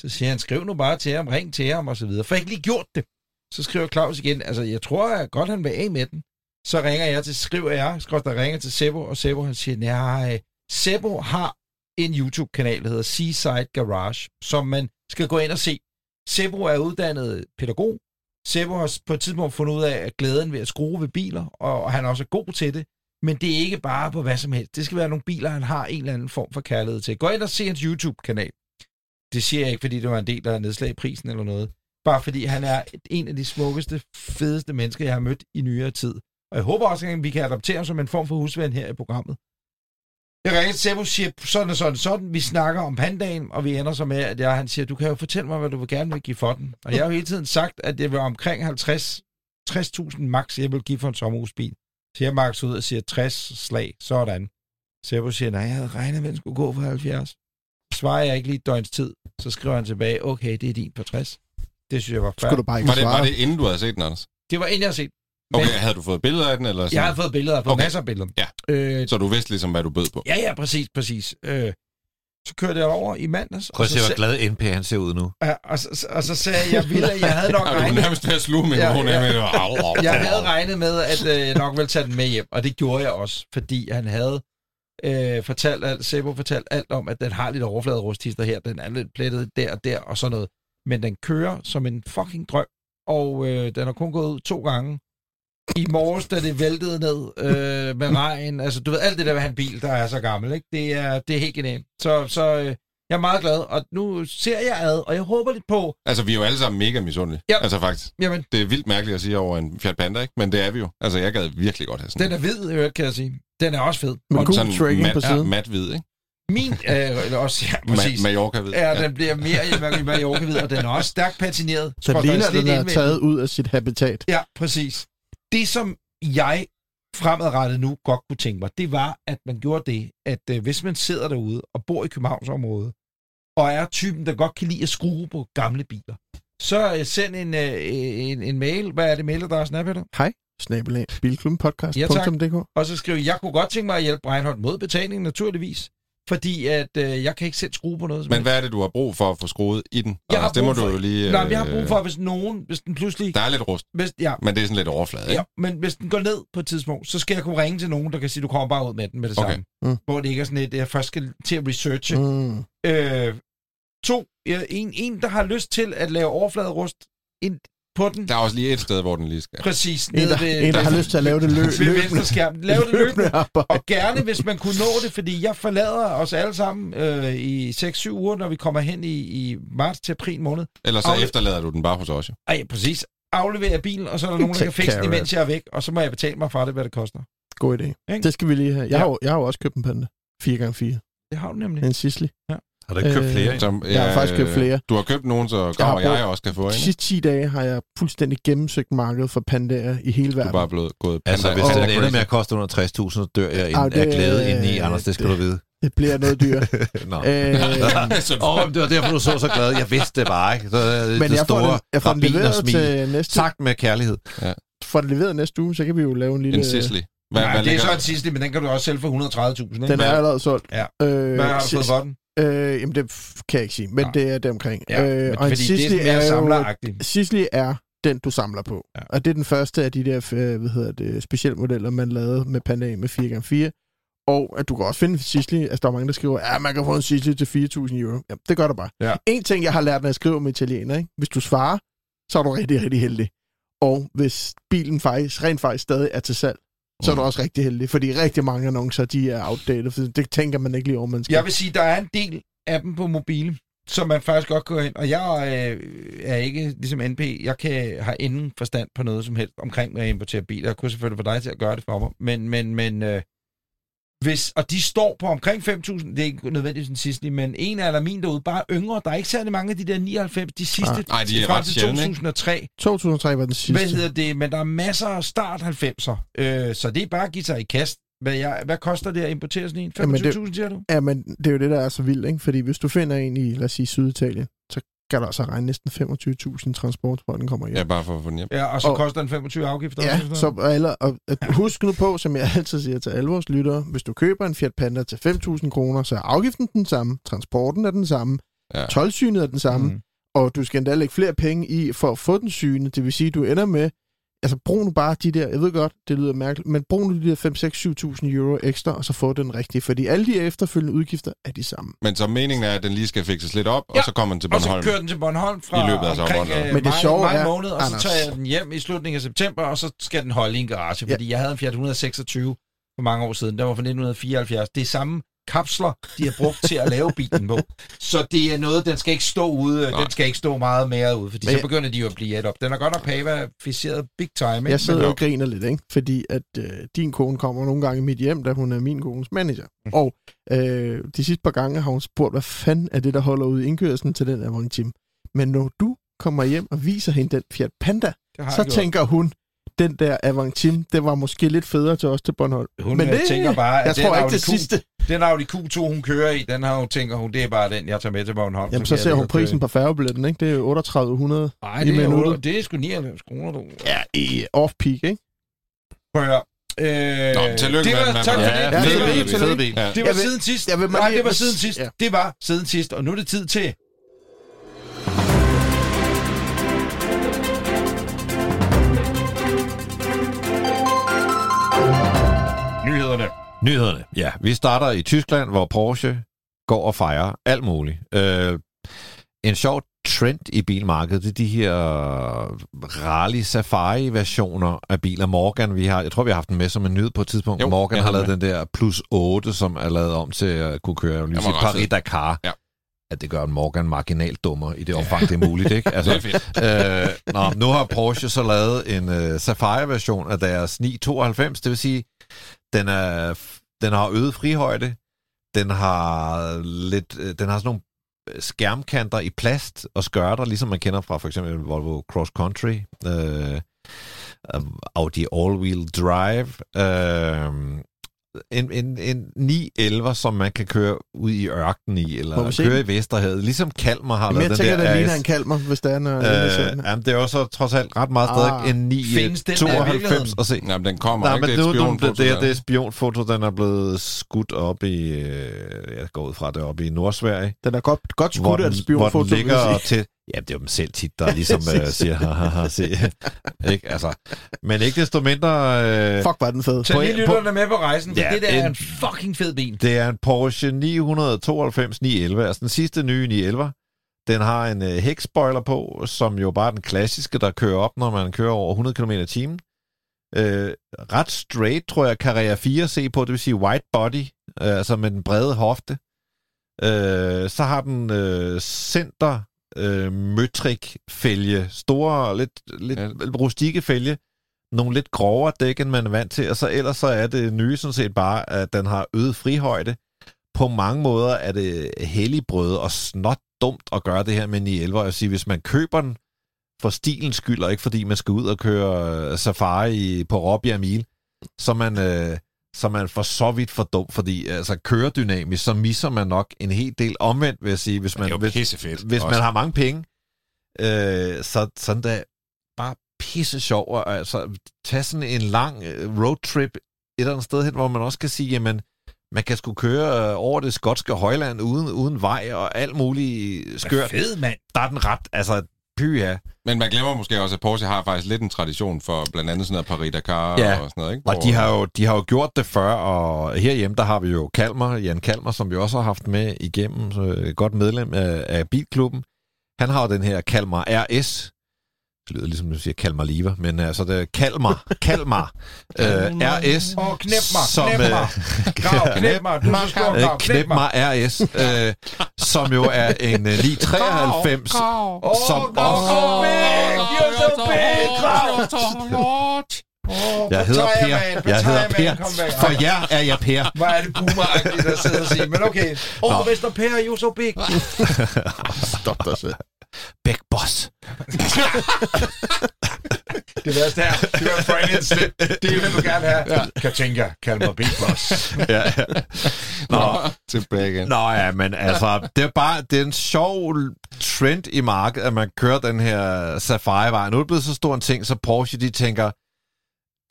Så siger han, skriv nu bare til ham, ring til ham, og så videre. For jeg har ikke lige gjort det. Så skriver Claus igen, altså jeg tror at godt, han vil af med den. Så ringer jeg til, skriver jeg, skriver der ringer til Sebo, og Sebo han siger, nej, Sebo har en YouTube-kanal, der hedder Seaside Garage, som man skal gå ind og se. Sebo er uddannet pædagog. Sebo har på et tidspunkt fundet ud af at glæden ved at skrue ved biler, og han er også god til det. Men det er ikke bare på hvad som helst. Det skal være nogle biler, han har en eller anden form for kærlighed til. Gå ind og se hans YouTube-kanal. Det siger jeg ikke, fordi det var en del, der nedslag i prisen eller noget. Bare fordi han er en af de smukkeste, fedeste mennesker, jeg har mødt i nyere tid. Og jeg håber også, at vi kan adoptere ham som en form for husven her i programmet. Jeg ringer til Sebo siger, sådan og sådan sådan. Vi snakker om pandagen, og vi ender så med, at jeg, han siger, du kan jo fortælle mig, hvad du vil gerne vil give for den. Og jeg har jo hele tiden sagt, at det var omkring 50 60.000 max, jeg vil give for en sommerhusbil. Så jeg max ud og siger 60 slag, sådan. Sebo siger, nej, jeg havde regnet med, at den skulle gå for 70. Svarer jeg ikke lige et døgns tid, så skriver han tilbage, okay, det er din på 60. Det synes jeg var fair. Skulle du bare ikke Var det, var svare? det inden du havde set den, Anders? Det var en, jeg har set. Men Okay, havde du fået billeder af den? Eller sådan? jeg har fået billeder, fået Okay. masser af billeder. Ja. Øh, Så du vidste ligesom, hvad du bød på? ja, ja, præcis, præcis. Øh, så kørte jeg over i mandags. Prøv at og se, så, hvor glad NP han ser ud nu. Ja, og, så, og så sagde jeg, jeg ville, jeg havde nok [LAUGHS] Og du er regnet, nærmest ved at sluge mikrofonen Ja, ja, jeg au. havde regnet med, at øh, jeg nok ville tage den med hjem, og det gjorde jeg også, fordi han havde øh, fortalt alt, Sebo fortalt alt om, at den har lidt overfladerusthister her, den er lidt plettet der og der og sådan noget. Men den kører som en fucking drøm, og øh, den har kun gået ud to gange. I morges, da det væltede ned øh, med regn, altså du ved, alt det der ved han bil, der er så gammel, ikke? Det er, det er helt genialt. Så, så øh, jeg er meget glad, og nu ser jeg ad, og jeg håber lidt på, Altså, vi er jo alle sammen mega misundelige. Ja. Altså, faktisk. jamen, Det er vildt mærkeligt at sige over en Fiat Panda, ikke? Men det er vi jo. Altså, jeg gad virkelig godt have sådan den er hvid, øvrigt, kan jeg sige. Den er også fed. Med Og sådan tracking mat, på siden. mat hvid, ikke? Min, øh, eller også, ja, præcis. Ma- Mallorca hvid. Ja, den bliver mere i Mallorca hvid, og den er også stærkt patineret. Så Skråstreg ligner, den er taget ud af sit habitat. Ja, præcis. Det, som jeg fremadrettet nu godt kunne tænke mig, det var, at man gjorde det, at øh, hvis man sidder derude og bor i Københavnsområdet, og er typen, der godt kan lide at skrue på gamle biler, så øh, send en, øh, en, en mail. Hvad er det mailadressen er, Peter? Hej, snabelag, bilklubbenpodcast.dk. Og så skriver jeg kunne godt tænke mig at hjælpe Reinhold mod betaling, naturligvis. Fordi at øh, jeg kan ikke selv skrue på noget. Men hvad er det, du har brug for at få skruet i den? Jeg Anders, det må brug for- du jo lige... Nej, men jeg har brug øh, for, hvis nogen, hvis den pludselig... Der er lidt rust, Hvis, ja, men det er sådan lidt overflade, ikke? Ja, men hvis den går ned på et tidspunkt, så skal jeg kunne ringe til nogen, der kan sige, du kommer bare ud med den med det Okay. samme. Mm. Hvor det ikke er sådan et, jeg først skal til at researche. Mm. Øh, to, en, en, der har lyst til at lave overfladerust ind på den. Der er også lige et sted, hvor den lige skal. Præcis. En, nede der, ved, en, der har lyst til at lave det løb, ved venstre skærm. Lav det løbende. Og gerne, hvis man kunne nå det, fordi jeg forlader os alle sammen øh, i 6-7 uger, når vi kommer hen i, i marts til april måned. Ellers så Afle- efterlader du den bare hos os, jo. Ej, præcis. Afleverer bilen, og så er der nogen, der kan fikse den, imens jeg er væk, og så må jeg betale mig for det, hvad det koster. God idé. Ikke? Det skal vi lige have. Jeg, Ja. har, jo- jeg har jo også købt en panda. 4x4. Det har du nemlig. En Sisley. Har du ikke købt Øh, flere? ind? Som, Jeg har faktisk købt flere. Du har købt nogen, så har kommer jeg, også kan få De en. sidste 10 dage har jeg fuldstændig gennemsøgt markedet for pandaer i hele Du er verden. bare blevet gået Altså, panda- hvis panda den ender med at koste under 60.000, så dør jeg ind Ej, af det- glæde indeni, Anders. Det skal det- du vide. [LAUGHS] Det bliver noget dyrt. [LAUGHS] Nå. øh, oh, det var derfor, du så så glad. Jeg vidste det bare, ikke? Så, øh, men det jeg får, store den, jeg får den leveret smil. til næste Sagt med kærlighed. får den leveret næste uge, så kan vi jo lave en lille... En Sisley. Hvad, Nej, hvad det er så en sidste, men den kan du også sælge for 130.000, ikke? Den er allerede solgt. Ja. Øh, Hvad har du fået for den? Øh, jamen, det kan jeg ikke sige, men Nej. det er det omkring. Ja, øh, men og en det er Sisley sådan mere jo-. Sisley er den, du samler på. Ja. Og det er den første af de der øh, hvad hedder det, specielle modeller, man lavede med Panda med 4x4. Og at du kan også finde en Sisley. Altså, der er mange, der skriver, ja, man kan få en Sisley til 4.000 euro. Ja, det gør der bare. Ja. En ting, jeg har lært, når jeg skriver med italiener, ikke? hvis du svarer, så er du rigtig, rigtig heldig. Og hvis bilen faktisk, rent faktisk stadig er til salg, så er du også rigtig heldig. Fordi rigtig mange annoncer, de er outdated. For det tænker man ikke lige over, man skal. Jeg vil sige, der er en del af dem på mobile, som man faktisk godt går ind. Og jeg øh, er ikke ligesom NP. Jeg kan have ingen forstand på noget som helst omkring at importere biler. Jeg kunne selvfølgelig få dig til at gøre det for mig. Men, men, men øh, hvis, og de står på omkring 5.000, det er ikke nødvendigvis den sidste, men en af min derude, bare yngre. Der er ikke særlig mange af de der 99, de sidste, Ah. Nej, de er frem til sjældne, ikke? 2003. 2003 var den sidste. Hvad hedder det? Men der er masser af start 90'er. Øh, så det er bare at give sig i kast. Hvad, jeg, hvad koster det at importere sådan en? Jamen, det- 25.000, siger du? Ja, men det er jo det, der er så vildt, ikke? Fordi hvis du finder en i, lad os sige, Syditalien, kan du altså regne næsten 25.000 transport, for den kommer hjem. Ja, bare for at få den hjem. Ja, og så Og- koster den 25 afgifter. Ja, også, så eller, og, at, husk nu på, som jeg [LAUGHS] altid siger til alle vores lyttere, hvis du køber en Fiat Panda til 5.000 kroner, så er afgiften den samme, transporten er den samme, Ja. tolvsynet er den samme, Mm. og du skal endda lægge flere penge i for at få den syne. Det vil sige, at du ender med, altså brug nu bare de der, jeg ved godt, det lyder mærkeligt, men brug nu de der 5, 6, 7.000 euro ekstra, og så få den rigtige, fordi alle de efterfølgende udgifter er de samme. Men så meningen er, at den lige skal fikses lidt op, Ja. og så kommer den til Og så Bornholm. kører den til Bornholm fra I løbet af omkring ja. øh, Men det maj, sjove maj er, måned, og så Anders- tager jeg den hjem i slutningen af september, og så skal den holde i en garage, Ja. fordi jeg havde en Fiat 126 for mange år siden. Den var fra 1974. Det er samme kapsler, de har brugt til at lave bilen på. Så det er noget, den skal ikke stå ude, Nej. den skal ikke stå meget mere ude, fordi Men så begynder de jo at blive et op. Den er godt nok pava-ficeret big time, ikke? Jeg sidder og griner lidt, ikke? fordi at øh, din kone kommer nogle gange i mit hjem, da hun er min kones manager. Mm. Og øh, de sidste par gange har hun spurgt, hvad fanden er det, der holder ud i indkørslen til den Avantime. Men når du kommer hjem og viser hende den Fiat Panda, så tænker hun, den der Avantime, det var måske lidt federe til os til Bornholm. Hun Men Men det- tænker bare, at Jeg den tror ikke det Q- sidste. Den Audi Q2, hun kører i, den har hun, tænker hun, det er bare den, jeg tager med til Bornholm. Jamen, så jeg ser hun prisen på færgebilletten, ikke? Det er jo 3800 Nej, i det er, minuttet. otte- det er sgu 99 kroner, du. ja, i off-peak, ikke? Prøv at høre. Øh, Nå, tillykke det med var, den, tak for det. Ja, Ja, det, var. Ja. det var siden sidst. jeg vil bare Nej, det var siden sidst. Ja. Det var siden sidst, og nu er det tid til... Nyhederne. Ja, vi starter i Tyskland, hvor Porsche går og fejrer alt muligt. Øh, en sjov trend i bilmarkedet, det er de her rally safari-versioner af biler. Morgan, vi har, jeg tror, vi har haft den med som en nyhed på et tidspunkt. Jo, Morgan har lavet den der plus 8, som er lavet om til at kunne køre ret fed. Paris-Dakar. Ja. At det gør en Morgan marginalt dummer i det omfang, det er muligt, ikke? [LAUGHS] Fedt. øh, nå, nu har Porsche så lavet en øh, Safari-version af deres 992, det vil sige, den, er, den har øget frihøjde, den har lidt, øh, den har sådan nogle øh, skærmkanter i plast og skørter, ligesom man kender fra for eksempel Volvo Cross Country, øh, um, Audi All-Wheel Drive, øh, en, en, en 911, som man kan køre ud i ørkenen i, Må vi eller køre den? i Vesterhavet, ligesom Kalmar har lavet jeg den tænker, der det ligner en kalmer, hvis der er noget. Øh, jamen, det er jo så trods alt ret meget stadig Ah. en Findes den der i 992 virkeligheden? at se. Jamen, den kommer, Nej, ikke? men Det er spionfoto. det, det, er, det er spionfoto, den er blevet skudt op i, øh, jeg går ud fra det op i Nordsverige. Den er godt, godt skudt af et hvor spionfoto, den vil jeg ligger til... Ja, det er jo dem selv tit, der ligesom [LAUGHS] øh, siger, haha, se. [LAUGHS] ikke? Altså, men ikke desto mindre... Øh, Fuck, var den fed. Tag lige lytterne med på rejsen, for Ja, det der er en- en fucking fed bil. Det er en Porsche 992 911, altså den sidste nye 911. Den har en øh, hækspoiler på, som jo bare er den klassiske, der kører op, når man kører over 100 km i timen. Øh, ret straight, tror jeg, Carrera 4 se på, det vil sige white body, øh, altså med den brede hofte. Øh, så har den øh, center øh, møtrik fælge, store, lidt, lidt Ja. rustikke fælge, nogle lidt grovere dæk, end man er vant til, og så ellers så er det nye sådan set bare, at den har øget frihøjde. På mange måder er det helligbrød og snot dumt at gøre det her med 911. Jeg siger, hvis man køber den for stilens skyld, og ikke fordi man skal ud og køre safari på Robbie Mil, så man, øh, så er man for så vidt for dum, fordi altså, kører dynamisk, så misser man nok en hel del omvendt, vil jeg sige, hvis man, hvis, hvis også. man har mange penge, øh, så sådan der bare pisse sjov, og altså tage sådan en lang øh, roadtrip et eller andet sted hen, hvor man også kan sige, jamen, man kan sgu køre øh, over det skotske højland uden, uden vej og alt muligt skørt. Fed, mand. Der er den ret, altså, py ja. Men man glemmer måske også, at Porsche har faktisk lidt en tradition for blandt andet sådan noget Paris-Dakar Ja, og sådan noget, ikke? Og Hvor- de har, jo, de har jo gjort det før, og herhjemme, der har vi jo Kalmer, Jan Kalmer, som vi også har haft med igennem, så godt medlem af, af Bilklubben. Han har jo den her Kalmar RS. Det lyder ligesom, du siger Kalmar Liver, men altså det er Kalmar, Kalmar øh, RS. Åh, knep mig, som, knep øh, mig. Grav, knep [LAUGHS] mig. Du Øh, Grav, Knep mig RS, øh, som jo er en øh, 993, som Åh, også... Grav, big, you're so big, Grav. Jeg hedder Per. Jeg hedder Per. For jer er jeg Per. Hvor er det boomeragtigt at sidde og sige. Men okay. Åh, oh, Mr. Per, so big. [LAUGHS] Stop dig selv. Big Boss. Det værste er, det var Franklins. Det vil du gerne have. Ja. Katinka, kald mig Big Boss. [LAUGHS] Ja, ja. Nå, Tilbage igen. Nå ja, men altså, det er bare det er en sjov trend i markedet, at man kører den her Safari-vej. Nu er det blevet så stor en ting, så Porsche, de tænker,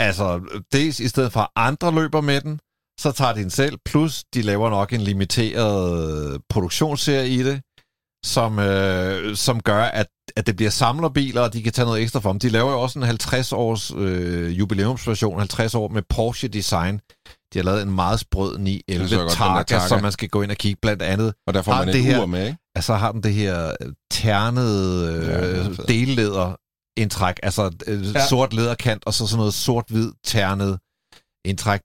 altså, dels i stedet for at andre løber med den, så tager de den selv, plus de laver nok en limiteret produktionsserie i det, som, øh, som gør, at, at det bliver samlerbiler, og de kan tage noget ekstra for dem. De laver jo også en 50-års øh, jubilæumsversion, 50 år med Porsche Design. De har lavet en meget sprød Det så 911 jeg godt, Targa, Targa. som man skal gå ind og kigge blandt andet. Og der får Har man det et her- ur med, ikke? Altså har den det her øh, ternede Ja, er øh, fedt. delleder indtræk, altså øh, Ja. ja. sort læderkant, og så sådan noget sort-hvid ternet indtræk.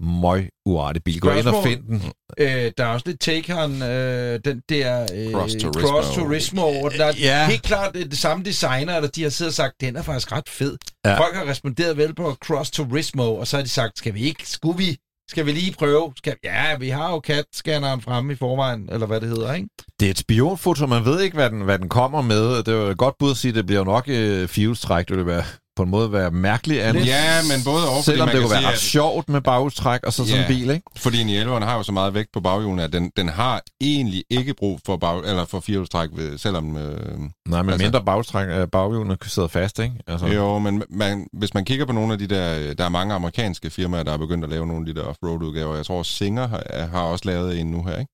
Møg uartig bil. Gå ind og find den. Øh, der er også lidt take on øh, den der øh, Cross Turismo. Cross Turismo over den. Der er Ja. helt klart øh, det samme designer, eller de har siddet og sagt, den er faktisk ret fed. Ja. Folk har responderet vel på Cross Turismo, og så har de sagt, skal vi ikke, skulle vi, skal vi lige prøve? Skal, ja, vi har jo CAT-scanneren fremme i forvejen, eller hvad det hedder, ikke? Det er et spionfoto, man ved ikke, hvad den, hvad den kommer med. Det er jo et godt bud at sige, at det bliver nok øh, fjulstræk. Det vil være, på en måde være mærkeligt andet. Ja, men både fordi Selvom det kunne være sige, ret at- sjovt med baghjulstræk og så sådan Ja. en bil, ikke? Fordi en 11'eren har jo så meget vægt på baghjulene, at den, den har egentlig ikke brug for, bag, eller for firehjulstræk, selvom... Øh, Nej, men Altså- mindre baghjulstræk, øh, baghjulene sidder fast, ikke? Altså, jo, men man, hvis man kigger på nogle af de der... øh, Der er mange amerikanske firmaer, der er begyndt at lave nogle af de der off-road-udgaver. Jeg tror, Singer har, har også lavet en nu her, ikke?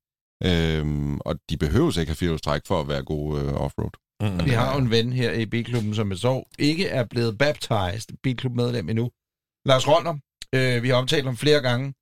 Øhm, og de behøver ikke have firehjulstræk for at være gode øh, offroad. Mm. Vi har jo en ven her i Bilklubben, som så ikke er blevet baptized Bilklubmedlem endnu. Lars Rønner, øh, vi har omtalt ham flere gange,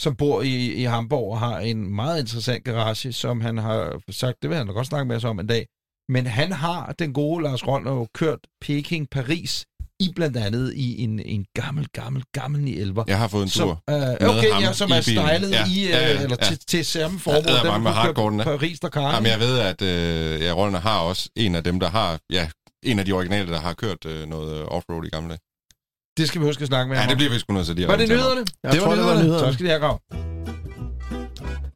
som bor i, i Hamburg og har en meget interessant garage, som han har sagt, det vil han da godt snakke med os om en dag. Men han har, den gode Lars Rønner, jo kørt Peking-Paris i blandt andet i en, en gammel, gammel, gammel 911. Jeg har fået en Som, tur. øh, okay, ham ja, som i er stylet Ja, i, øh, ja, ja, eller ja. til, til samme formål. Ja, der er med ja. Paris, der kan. Jamen, jeg ved, at øh, ja, Rollner har også en af dem, der har... Ja, en af de originale, der har kørt øh, noget øh, offroad i gamle dage. Det skal vi huske at snakke med Ja, ham det bliver vi sgu nødt til lige Var det nyhederne? Jeg Det var det nyhederne. Så skal de have grav.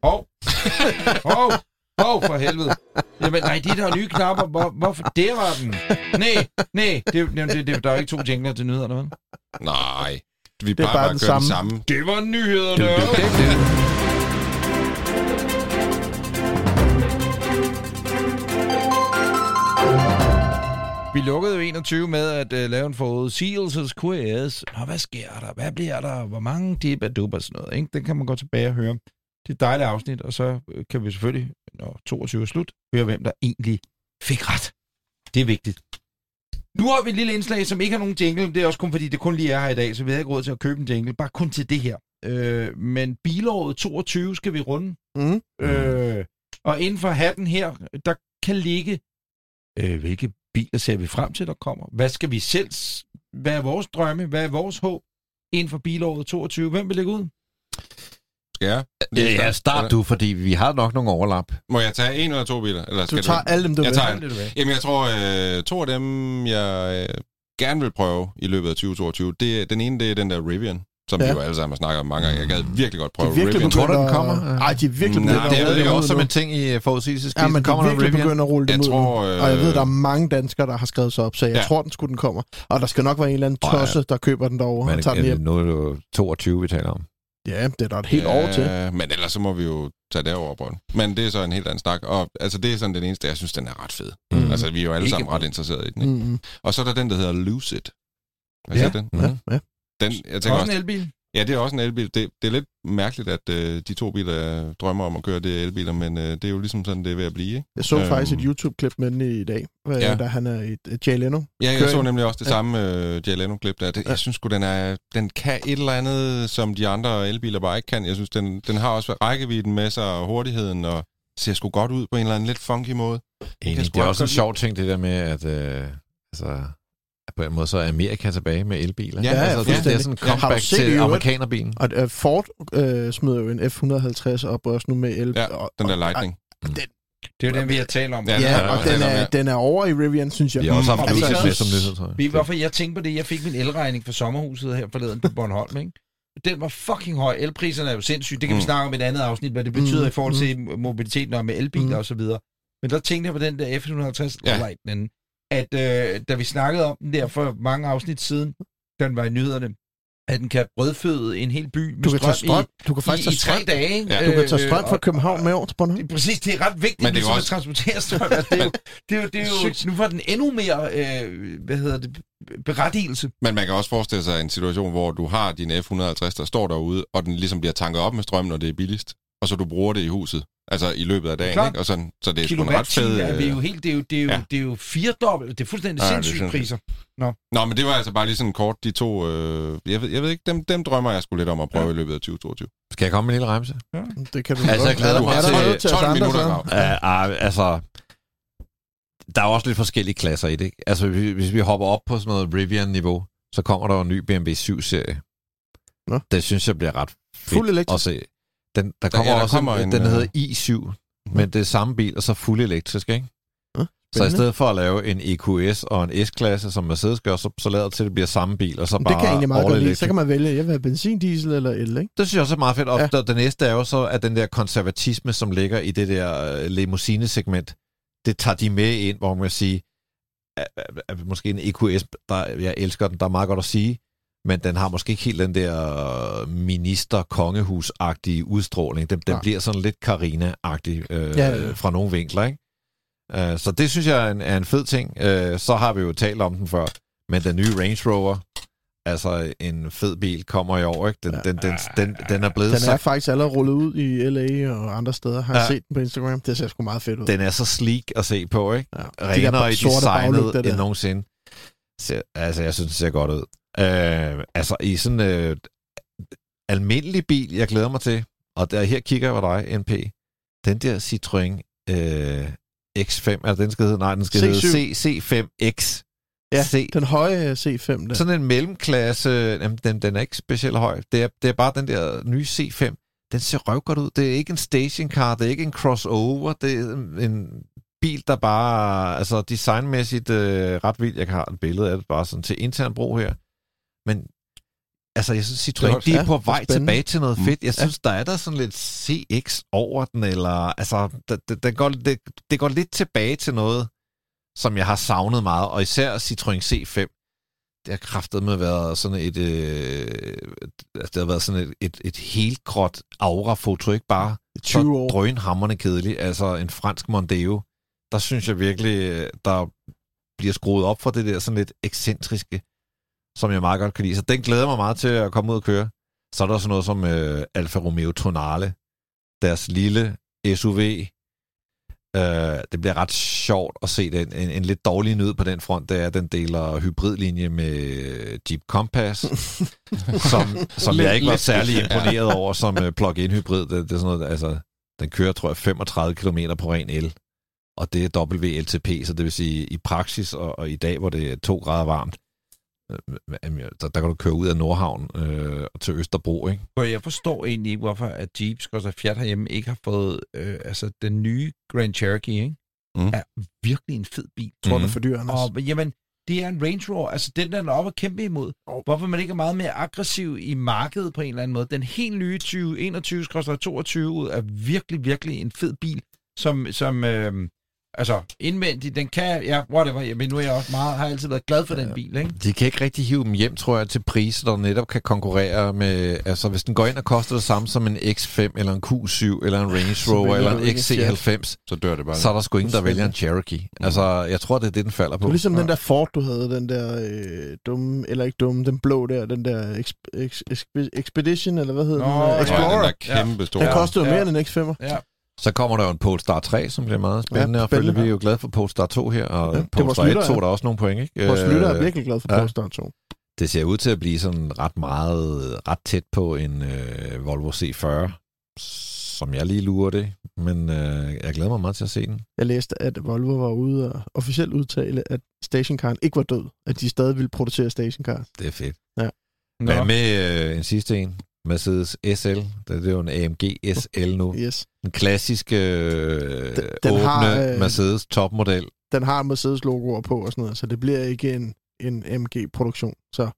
Hov. [LAUGHS] Hov. Hov, for helvede. Jamen, nej, de der nye knapper, hvor, hvorfor? Det var den. Nej, nej. Det, det, det, det, der er jo ikke to jingler til nyhederne, vel? Nej, vi er bare, bare den kører den samme. samme. Det var nyhederne. Det, det, det, det. Vi lukkede jo 21 med at uh, lave en forudsigelsesquiz. Nå, hvad sker der? Hvad bliver der? Hvor mange dip er og sådan noget? Ikke? Den kan man gå tilbage og høre. Det er et dejligt afsnit, og så øh, kan vi selvfølgelig, når 22 er slut, høre, hvem der egentlig fik ret. Det er vigtigt. Nu har vi et lille indslag, som ikke har nogen jingle. Det er også kun fordi, det kun lige er her i dag, så vi har ikke råd til at købe en jingle. Bare kun til det her. Øh, men bilåret 22 skal vi runde. Mm. Øh, og inden for hatten her, der kan ligge, øh, hvilke biler ser vi frem til, der kommer? Hvad skal vi selv, hvad er vores drømme? Hvad er vores håb inden for bilåret 22? Hvem vil lægge ud? Skal jeg? Ja, ja, start du, fordi vi har nok nogle overlap. Må jeg tage en eller to biler? Eller Du skal tager det... alle dem, du Jeg vil. tager- du være? Jamen, jeg tror, øh, to af dem, jeg øh, gerne vil prøve i løbet af 2022, det, er- den ene, det er den der Rivian, som Ja. vi jo alle sammen har snakket om mange gange. Jeg gad virkelig godt De er prøve virkelig Rivian. Tror du, den kommer? at... Ej, de er virkelig Nej, begyndt Det at er rulle jo dem ud også som en ting i forudsigelsesquizzen. Ja, men de kommer er der en virkelig Rivian? begyndt at rulle dem Jeg ud tror, øh, Og jeg ved, der er mange danskere, der har skrevet sig op, så jeg Ja. tror, den skulle den kommer. Og der skal nok være en eller anden ja. tosse, der køber den derovre Men og tager den er hjem. det nu er det jo 22, vi taler om. Ja, det er der et helt år til. Men ellers så må vi jo tage derover den. Men det er så en helt anden snak. Og altså, det er sådan den eneste, jeg synes, den er ret fed. Mm. Mm. Altså, vi er jo alle Ikke sammen ret interesserede i den. Ikke? Mm, Og så er der den, der hedder Lucid. I Ja. den? ja, ja. Den, jeg tænker Også også, en elbil? Ja, det er også en elbil. Det, det er lidt mærkeligt, at øh, de to biler drømmer om at køre det elbiler, men øh, det er jo ligesom sådan, det er ved at blive, ikke? Jeg så Øhm. faktisk et YouTube-klip med den i dag, øh, Ja. da han er i et Jay Leno. Ja, jeg så nemlig også det Ja. samme øh, Jay Leno-klip der. Det, Ja. jeg synes sgu, den, er, den kan et eller andet, som de andre elbiler bare ikke kan. Jeg synes, den, den har også rækkevidden med sig, og hurtigheden, og ser sgu godt ud på en eller anden lidt funky måde. Enig. sgu Det er også en sjov ting, det der med, at, øh, altså, at på en måde så er Amerika tilbage med elbiler. Ja, ja, altså, det, det er sådan en Ja. Comeback i til amerikanerbilen. Og øh, Ford øh, smider jo en F-150 op også nu med el. Ja, og, den der og- Lightning. Det er jo den, vi har talt om. Ja, den Ja, og den er, ja. den er over i Rivian, synes jeg. Vi har også Mm. haft vi med også- som nyhed, tror jeg. Ved I, hvorfor jeg tænkte på det? Jeg fik min elregning for sommerhuset her forleden på Bornholm, ikke? Den var fucking høj. Elpriserne er jo sindssyge. Det kan mm. vi Mm. snakke om i et andet afsnit, hvad det betyder Mm, i forhold til mobiliteten og med elbiler Mm. og så videre. Men der tænkte jeg på den der F-150 Ja. ja. Lightning, at øh, da vi snakkede om den der for mange afsnit siden, den var i nyhederne, at den kan brødføde en hel by med Du kan tage strøm. i, Du kan faktisk i, i tage tre strøm. dage. Ja. Du kan tage Øh, strøm fra København med over til Bornholm. det er præcis, det er ret vigtigt, Men det er ligesom jo at også- transportere strøm. Altså, [LAUGHS] det, er jo, det, er jo, det er jo, nu var den endnu mere, øh, hvad hedder det, berettigelse. Men man kan også forestille sig en situation, hvor du har din F-150, der står derude, og den ligesom bliver tanket op med strøm, når det er billigst, og så du bruger det i huset, altså i løbet af dagen, ikke? Og sådan, så det er sgu en ret fed... Kilowatt-time er vi jo øh, helt, det er jo, det er jo, ja. ja. det er jo firedobbelt, det er fuldstændig Ja, ja, det er sindssyge sindssygt. priser. Nå, men det var altså bare lige sådan kort, de to... Øh, jeg, ved, jeg ved ikke, dem, dem drømmer jeg sgu lidt om at prøve ja. i løbet af 2022. Skal jeg komme med en lille remse? Det kan du Altså, godt. jeg glæder Er der- mig er til os 12 andre, minutter. Uh, uh, altså, der er også lidt forskellige klasser i det. ikke? Altså, hvis hvis vi hopper op på sådan noget Rivian-niveau, så kommer der jo en ny BMW 7-serie. Nå. Det synes jeg bliver ret fedt Fuld elektrisk? at se. Den, der Der- kommer ja, der også kommer en, en, den øh, hedder i7, men det er samme bil, og så fuld elektrisk, ikke? Så i stedet for at lave en EQS og en S-klasse, som Mercedes gør, så, så lader det til, at det bliver samme bil, og så Det bare kan jeg egentlig meget godt lide. Så kan man vælge, jeg vil have benzin, diesel eller el, ikke? Det synes jeg også er meget fedt. Og Ja. ja. det næste er jo så, at den der konservatisme, som ligger i det der øh, limousine-segment, det tager de med ind, hvor man kan sige, at, at, at måske en EQS, der, jeg elsker den, der er meget godt at sige, men den har måske ikke helt den der minister-kongehus-agtige udstråling. Den, den bliver sådan lidt Carina-agtig øh, Ja, ja, fra nogle vinkler, ikke? Uh, så det synes jeg er en, er en fed ting. Uh, så har vi jo talt om den før, men den nye Range Rover, altså en fed bil, kommer i år, ikke? Den, Ja. den, den, den, den er blevet Den så er faktisk allerede rullet ud i LA og andre steder. Har jeg Ja. set den på Instagram. Det ser sgu meget fedt ud. den er så sleek at se på, ikke? ja. Renere i designet end nogensinde. Så, altså, jeg synes, det ser godt ud. Øh, altså, i sådan øh, almindelig bil, jeg glæder mig til, og der her kigger jeg på dig, NP, den der Citroën øh, X5, altså den skal hedde, nej, den skal C7. hedde C, C5X. Ja, C, den høje C5 der. sådan en mellemklasse, jamen, den, den er ikke specielt høj. Det er, det er bare den der nye C5. Den ser røvgodt ud. Det er ikke en stationcar, det er ikke en crossover, det er en bil, der bare, altså designmæssigt øh, ret vildt. Jeg har et billede af det bare sådan til intern brug her. Men altså, jeg synes, Citroën, de er ja, på vej spændende. tilbage til noget Mm. fedt. Jeg synes, der er der sådan lidt CX over den, eller altså, det, det, går, det, det går lidt tilbage til noget, som jeg har savnet meget, og især Citroën C5 det har kraftet med været sådan et, øh, altså det har været sådan et, et, et helt gråt aura-foto, ikke bare 20 så år. drønhammerende kedelig, altså en fransk Mondeo. Der synes jeg virkelig, øh, der bliver skruet op for det der sådan lidt ekscentriske, som jeg meget godt kan lide. Så den glæder mig meget til at komme ud og køre. Så er der sådan noget som øh, Alfa Romeo Tonale, deres lille SUV. Øh, det bliver ret sjovt at se den. En, en lidt dårlig nød på den front, det er, at den deler hybridlinje med Jeep Compass, [LAUGHS] som, som jeg ikke var særlig imponeret over som uh, plug-in hybrid. Det, det er sådan noget, altså, den kører, tror jeg, 35 km på ren el. Og det er WLTP, så det vil sige i praksis og, og i dag, hvor det er to grader varmt, øh, der, der kan du køre ud af Nordhavn øh, til Østerbro, ikke? For jeg forstår egentlig ikke, hvorfor at Jeep, og Fiat herhjemme, ikke har fået, øh, altså den nye Grand Cherokee, ikke? Mm. er virkelig en fed bil. Jeg tror, det er for dyr, Anders. Og jamen, det er en Range Rover, altså den der er op og kæmpe imod. Oh. Hvorfor man ikke er meget mere aggressiv i markedet på en eller anden måde. Den helt nye 2021-22 ud er virkelig, virkelig en fed bil, som, som øh, Altså, indvendigt, den kan, ja, whatever, men nu er jeg også meget, har altid været glad for den bil, ikke? De kan ikke rigtig hive dem hjem, tror jeg, til priser, der netop kan konkurrere med... Altså, hvis den går ind og koster det samme som en X5, eller en Q7, eller en Range Rover, eller en ikke en XC90, Så dør det bare. så er der sgu ingen, der vælger en Cherokee. Altså, jeg tror, det er det, den falder Det på. var ligesom den der Ford, du havde, den der øh, dumme, eller ikke dumme, den blå der, den der exp- ex- exp- Expedition, eller hvad hedder Nå, den? ja, Nå, ja, Explorer. den der kæmpe store. Den kostede jo Ja. mere end en X5'er. Ja. Så kommer der jo en Polestar 3, som bliver meget spændende, Ja, ja, og spændende. vi er jo glade for Polestar 2 her, og Ja, ja, Polestar 1 Slytter, tog ja. der også nogle point, ikke? Vores lytter er Øh, virkelig glad for ja. Polestar 2. Det ser ud til at blive sådan ret meget, ret tæt på en øh, Volvo C40, som jeg lige lurer det, men øh, jeg glæder mig meget til at se den. Jeg læste, at Volvo var ude og officielt udtale, at stationcaren ikke var død. At de stadig ville producere stationcar. Det er fedt. Nå. Hvad med øh, en sidste en? Mercedes SL. Det, er jo en AMG SL nu. Yes. En klassisk øh, Den- den åbne har, øh, Mercedes topmodel. Den har Mercedes logoer på og sådan noget, så det bliver ikke en, en MG-produktion. Så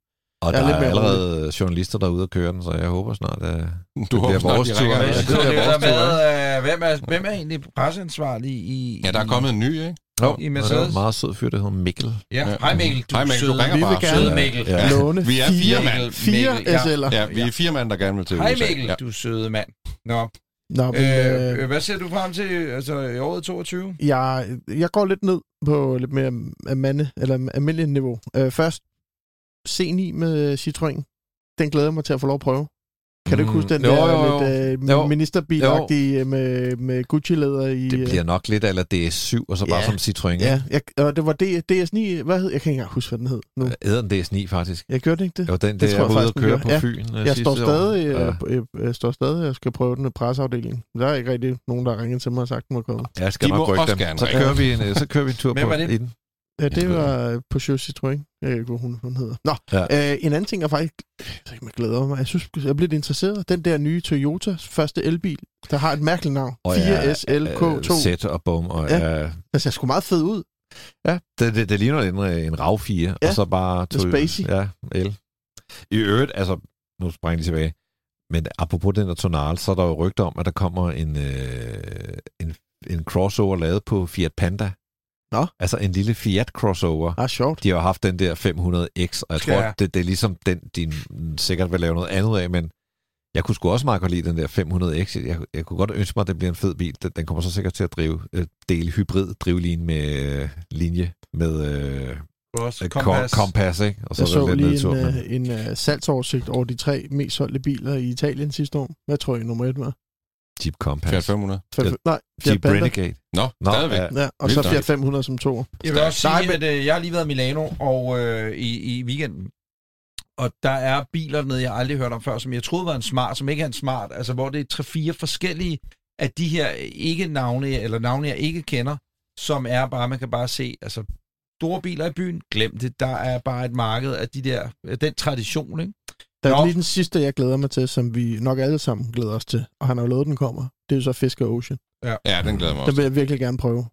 Og Jeg er der er mere allerede journalister, der er ude og køre den, så jeg håber snart, at Du bliver håber snart, vores de tur. ringer. Ja, Men det [LAUGHS] bliver det der vores tur, med, øh, hvem, er, hvem er egentlig presseansvarlig i... Ja, der er kommet en ny, ikke? Jo, i Mercedes. det er en meget sød fyr, der hedder Mikkel. Ja, hej Mikkel, du Hej, Mikkel, du ringer Vi vil bare. gerne- søde Mikkel. Ja. låne Vi er fire, fire mand. fire Mikkel, ja. SL'er. Ja, vi er fire mand, der gerne vil til Hej. Mikkel, Ja. du søde mand. Nå, Nå, men, øh, øh, hvad ser du frem til altså, i året 22? jeg, jeg går lidt ned på lidt mere mande, eller almindelig niveau. Øh, først C9 med Citroën. Den glæder jeg mig til at få lov at prøve. Kan du ikke Mm, huske den jo, der jo, jo. lidt øh, ministerbilagtige med, med Gucci-læder i... Det øh, bliver nok lidt eller DS7, og så bare Ja. som Citroën. ikke? Ja, jeg, og det var D, DS9, hvad hed, jeg kan ikke engang huske, hvad den hed nu. Hedder den DS9, faktisk? Jeg gjorde det ikke det? Jo, den Det tror jeg jeg var ude at køre på Ja. Fyn øh, Jeg står sidste år. stadig, Ja. øh, øh, jeg står stadig og skal prøve den med presseafdelingen. Der er ikke rigtig nogen, der har ringet til mig og sagt, at den var kommet. Jeg skal De nok rykke også dem. Så kører, vi en, øh, så kører vi en tur på i den. Ja, det Jeg var på Citroën. Ikke, hvad hun, hun hedder. Nå, Ja. øh, en anden ting, jeg faktisk jeg glæder mig. Jeg synes, jeg er lidt interesseret. Den der nye Toyota første elbil, der har et mærkeligt navn. Og ja, 4SLK2. Øh, sæt og bum. Og, Ja. ja. Den ser sgu meget fed ud. ja, det, det, det ligner en, øh, en RAV 4, Ja, og så bare... er spacey. Ja, el. I øvrigt, altså, nu springer lige tilbage, men apropos den der tonal, så er der jo rygter om, at der kommer en, øh, en, en crossover lavet på Fiat Panda. Nå. Altså en lille Fiat crossover. Ah, sjovt. De har haft den der 500X, og jeg Skal tror, jeg? det, det er ligesom den, de sikkert vil lave noget andet af, men jeg kunne sgu også meget godt lide den der 500X. Jeg, jeg kunne godt ønske mig, at det bliver en fed bil. Den, den kommer så sikkert til at drive øh, dele hybrid drivlinje med øh, linje med øh, Også kompas. kompas, ikke? Og Jeg så, så er det lige nedtur, en, men øh, en uh, salgsoversigt over de tre mest solgte biler i Italien sidste år. Hvad tror I nummer et var? Jeep Compass. Fiat 500. Fiat, nej, Fiat Jeep Panda. Renegade. Nå, Nå, stadigvæk. ja, Ja, og så Vildt nok. Fiat 500 som to. Jeg vil også sige, Nej, at øh, jeg har lige været i Milano og øh, i, i weekenden, og der er biler dernede, jeg aldrig hørt om før, som jeg troede var en smart, som ikke er en smart, altså hvor det er tre-fire forskellige af de her ikke navne, eller navne, jeg ikke kender, som er bare, man kan bare se, altså store biler i byen, glem det, der er bare et marked af de der, af den tradition, ikke? Der er Nå. lige den sidste, jeg glæder mig til, som vi nok alle sammen glæder os til, og han har jo lovet, den kommer. Det er jo så Fisker Ocean. Ja, den glæder jeg mig Den også. vil jeg virkelig gerne prøve.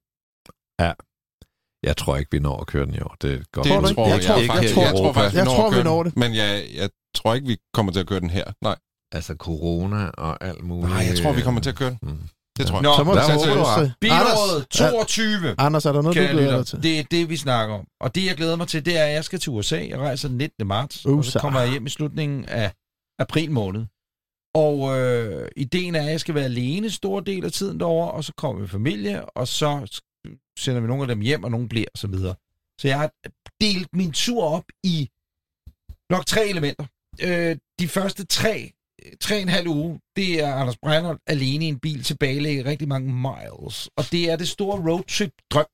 Jeg tror ikke, vi når at køre den i år. Det er godt. Tror Det ikke? tror Jeg jeg, tror- jeg, ikke her i jeg tror faktisk, vi Jeg tror, vi når den. Men jeg, jeg tror ikke, vi kommer til at køre den her. Nej, Altså corona og alt muligt. Nej jeg tror, vi kommer til at køre den. Mm. Det tror jeg. Nå, Så må der vi. Bilåret Anders, 22. Anders, er der noget, du glæder dig til? det er det, vi snakker om. Og det, jeg glæder mig til, det er, at jeg skal til USA. Jeg rejser den 19. marts, og så Usa. kommer jeg hjem i slutningen af april måned. Og øh, ideen er, at jeg skal være alene stor del af tiden derovre, og så kommer vi familie, og så sender vi nogle af dem hjem, og nogle bliver, og så videre. Så jeg har delt min tur op i nok tre elementer. Øh, de første tre, tre og en halv uge, det er Anders Breinholt alene i en bil tilbagelægge rigtig mange miles. Og det er det store roadtrip-drøm.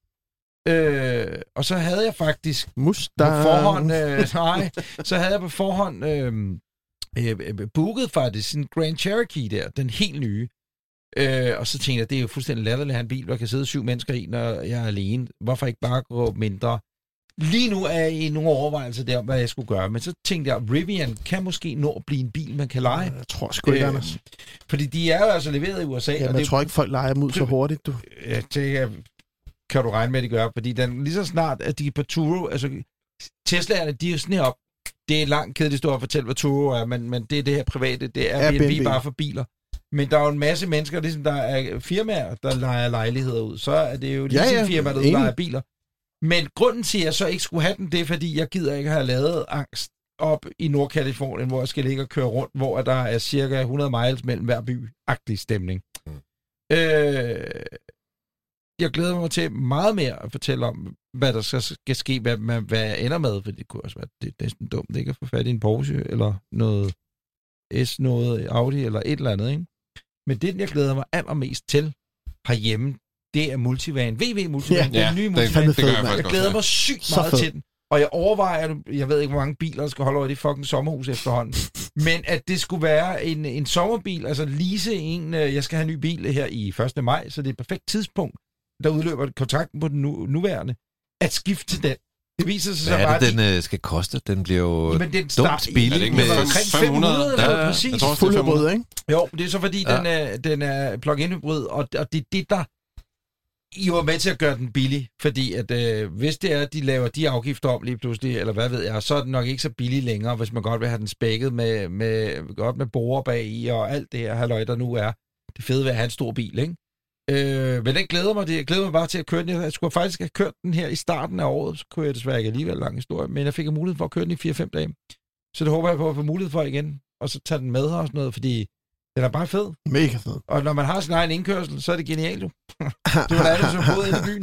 Øh, og så havde jeg faktisk Mustang. på forhånd, øh, nej, så havde jeg på forhånd øh, øh, øh, booket faktisk en Grand Cherokee der, den helt nye. Øh, og så tænkte jeg, det er jo fuldstændig latterligt at have en bil, hvor der kan sidde syv mennesker i, når jeg er alene. Hvorfor ikke bare gå mindre? Lige nu er jeg i nogle overvejelser der om, hvad jeg skulle gøre. Men så tænkte jeg, Rivian kan måske nå at blive en bil, man kan lege. Jeg tror sgu ikke, Øh, Anders. Fordi de er jo altså leveret i USA. Jamen, og jeg det, tror ikke, folk leger dem ud så hurtigt, du. Ja, det kan du regne med, at de gør. Fordi den, lige så snart, at de er på Turo, altså Teslaerne, de er jo sådan op. Det er en lang kedelig historie at fortælle, hvad Turo er, men, men det er det her private, det er Airbnb, Airbnb. bare for biler. Men der er jo en masse mennesker, ligesom der er firmaer, der leger lejligheder ud. Så er det jo Ja, ligesom ja, ja, firmaer, der leger biler. Men grunden til, at jeg så ikke skulle have den, det er, fordi jeg gider ikke have lavet angst op i Nordkalifornien, hvor jeg skal ligge og køre rundt, hvor der er cirka 100 miles mellem hver by. Agtig stemning. Mm. Øh, jeg glæder mig til meget mere at fortælle om, hvad der skal, skal ske, hvad, hvad, hvad jeg ender med, for det kunne også være det er næsten dumt ikke at få fat i en Porsche, eller noget S, noget Audi, eller et eller andet, ikke? Men det, jeg glæder mig allermest til herhjemme, det er Multivan. VW Multivan, Ja, ja, den nye det, Multivan. det, det gør jeg Jeg også. glæder ja. mig sygt Så meget fed. til den. Og jeg overvejer, jeg ved ikke, hvor mange biler, der skal holde over i det fucking sommerhus efterhånden. Men at det skulle være en, en sommerbil, altså lease en, øh, jeg skal have en ny bil her i 1. maj, så det er et perfekt tidspunkt, der udløber kontrakten på den nu, nuværende, at skifte til den. Det viser sig så Hvad er bare, det, at den øh, skal koste? Den bliver jo... men den dumt start, billig Er det ikke med omkring 500? 500, eller Ja, ja. præcis. Jeg tror det er Fuld 500. rød, ikke? Jo, det er så fordi, Ja. ja. den, er, den er plug-in hybrid, og, og det er det, der i var med til at gøre den billig, fordi at øh, hvis det er, at de laver de afgifter om lige pludselig, eller hvad ved jeg, så er den nok ikke så billig længere, hvis man godt vil have den spækket med, med, godt med borer bag i, og alt det her halløj, der nu er. Det fede ved at have en stor bil, ikke? Øh, men den glæder mig, det, jeg glæder mig bare til at køre den. Jeg skulle faktisk have kørt den her i starten af året, så kunne jeg desværre ikke alligevel lang historie, men jeg fik en mulighed for at køre den i 4-5 dage. Så det håber jeg på at få mulighed for igen, og så tage den med her og sådan noget, fordi den er bare fed. Mega fed. Og når man har sin egen indkørsel, så er det genialt jo. [LAUGHS] Det var da andet, som boede inde i byen.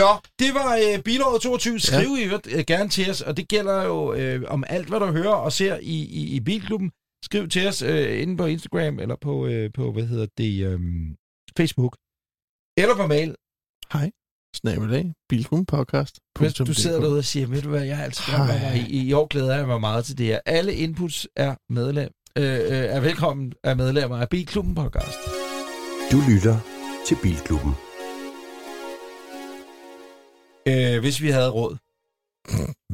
Nå, det var øh, bilåret 22. Skriv ja. i øvrigt øh, gerne til os, og det gælder jo øh, om alt, hvad du hører og ser i, i, i Bilklubben. Skriv til os øh, inde på Instagram, eller på, øh, på hvad hedder det, øh, Facebook. Eller på mail. Snabelag. Bilkum podcast. Hvis du sidder derude og siger, ved du hvad, jeg har altid drømt om, Hej. og i, i år glæder jeg mig meget til det her. Alle inputs er medlem. Øh, øh, er velkommen af medlemmer af Bilklubben podcast. Du lytter til Bilklubben. Øh, hvis vi havde råd.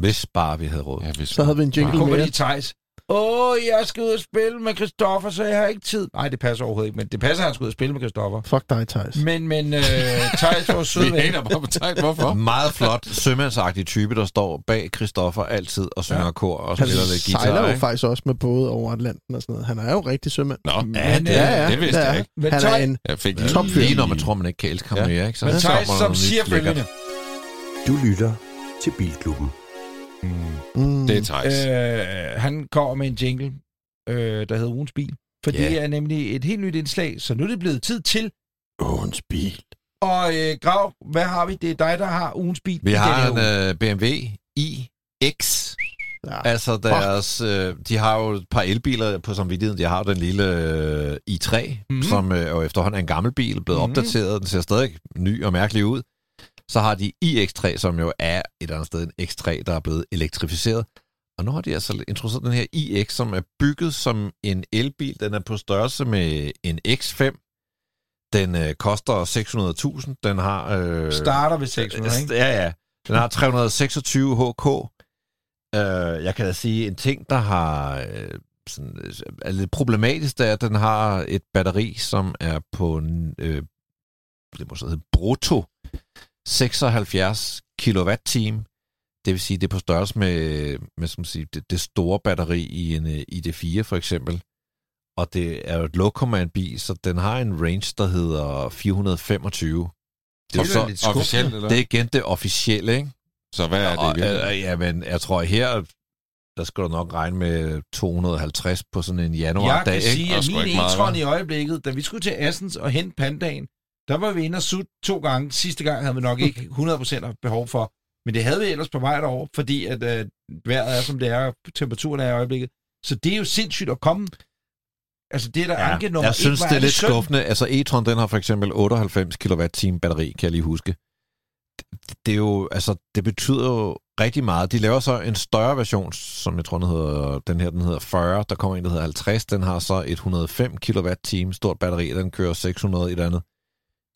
Hvis bare vi havde råd. Ja, hvis Så havde vi en jingle mere. lige Thijs. Åh, jeg skal ud og spille med Christoffer, så jeg har ikke tid. Nej, det passer overhovedet ikke, men det passer, at han skal ud og spille med Christoffer. Fuck dig, Thijs. Men, men øh, Thijs var [LAUGHS] sød Vi ven. hater bare på tegn. Hvorfor? [LAUGHS] Meget flot, sømandsagtig type, der står bag Christoffer altid og synger Ja. kor og Han spiller lidt guitar. sejler jo ikke? faktisk også med både over Atlanten og sådan noget. Han er jo rigtig sømand. Nå, Men, ja, det, Ja, ja, det vidste er jeg ikke. Men Han er Thijs, en Jeg fik Ja, Topfyr. Lige når man tror, man ikke kan elske ham Ja. mere, ikke? Så men Thijs kommer der som noget siger nyt lækkert. følgende. Du lytter til Bilklubben. Mm. Det er Thijs. Øh, han kommer med en jingle, øh, der hedder Ugens Bil. For Ja. det er nemlig et helt nyt indslag, så nu er det blevet tid til. Åhens bil. Og øh, Grav, hvad har vi? Det er dig, der har Ugens Bil. Vi har en uh, BMW iX. Ja. Altså deres, øh, de har jo et par elbiler på samvittigheden. De har jo den lille øh, i3, Mhm. mm. som øh, jo efterhånden er en gammel bil, blevet mm. opdateret. Den ser stadig ny og mærkelig ud. Så har de iX3, som jo er et eller andet sted en X3, der er blevet elektrificeret. Og nu har de altså introduceret den her iX, som er bygget som en elbil. Den er på størrelse med en X5. Den øh, koster 600.000. Den har... Øh, Starter ved 600, ikke? Ja, ja. Den har 326 HK. Øh, jeg kan da sige, en ting, der har øh, sådan, øh, er lidt problematisk, det er, at den har et batteri, som er på øh, det må så hedde brutto 76 kWh. Det vil sige, det er på størrelse med, med som sige, det, det store batteri i en øh, ID4 for eksempel. Og det er jo et low-command-bil, så den har en range, der hedder 425. Det er, Det er så. Officielt, eller? det er igen det officielle, ikke? Så hvad er det Og, øh, jamen, jeg tror her, der skal du nok regne med 250 på sådan en januardag, Jeg kan ikke? sige, at min ikke meget, e-tron hva'? i øjeblikket, da vi skulle til Assens og hente pandagen, der var vi inde og sut to gange. Sidste gang havde vi nok ikke [LAUGHS] 100% haft behov for, men det havde vi ellers på vej derover, fordi at øh, vejret er, som det er, og temperaturen er i øjeblikket. Så det er jo sindssygt at komme. Altså, det er der ja, anke nummer jeg synes, det er lidt synd. skuffende. Altså, e-tron, den har for eksempel 98 kWh batteri, kan jeg lige huske. Det, det er jo, altså, det betyder jo rigtig meget. De laver så en større version, som jeg tror, den hedder, den her, den hedder 40. Der kommer en, der hedder 50. Den har så et 105 kWh stort batteri, den kører 600 i et andet.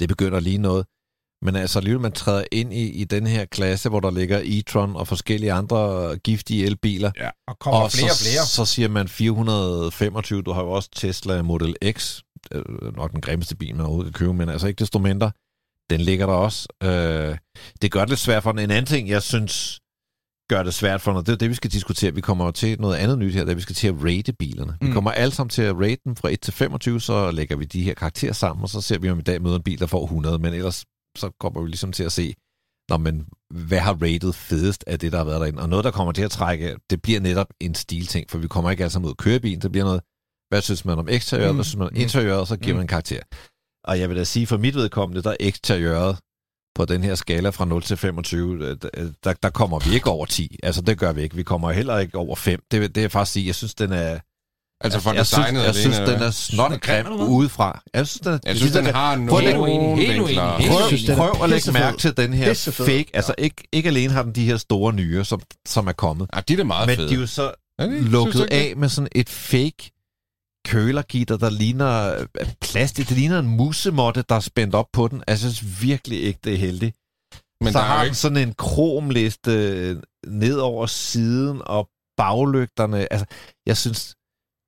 Det begynder lige noget. Men altså alligevel, man træder ind i, i den her klasse, hvor der ligger e-tron og forskellige andre giftige elbiler. Ja, og kommer og flere og så, flere. så siger man 425. Du har jo også Tesla Model X. Nok den grimmeste bil, man overhovedet kan købe, men altså ikke desto mindre. Den ligger der også. Øh, det gør det lidt svært for den. En anden ting, jeg synes, gør det svært for noget. Det er det, vi skal diskutere. Vi kommer jo til noget andet nyt her, da vi skal til at rate bilerne. Mm. Vi kommer alle sammen til at rate dem fra 1 til 25, så lægger vi de her karakterer sammen, og så ser vi om i dag møder en bil, der får 100, men ellers så kommer vi ligesom til at se, Nå, men hvad har rated fedest af det, der har været derinde? Og noget, der kommer til at trække, det bliver netop en stilting, for vi kommer ikke altså mod kørebilen, det bliver noget, hvad synes man om eksteriøret, mm. hvad synes man om interiøret, og så giver mm. man en karakter. Og jeg vil da sige, for mit vedkommende, der er eksteriøret på den her skala fra 0 til 25, øh, der, der kommer vi ikke over 10. Altså, det gør vi ikke. Vi kommer heller ikke over 5. Det, det er faktisk sige, jeg synes, den er... Altså for jeg designet synes, jeg synes, den er snot grim udefra. Jeg synes, den, Jeg synes, den har Prøv uenig, vinkler. helt Prøv, den er prøv at lægge mærke til den her fake. Altså, ikke, ikke alene har den de her store nye, som, som er kommet, Ja, de er meget men fede. de er jo så lukket af med sådan et fake kølergitter, der ligner øh, plastik. Det ligner en musemotte, der er spændt op på den. Altså, Jeg synes virkelig ikke, det er heldigt. Men så der er har ikke... sådan en kromliste øh, ned over siden, og baglygterne. Altså, jeg synes,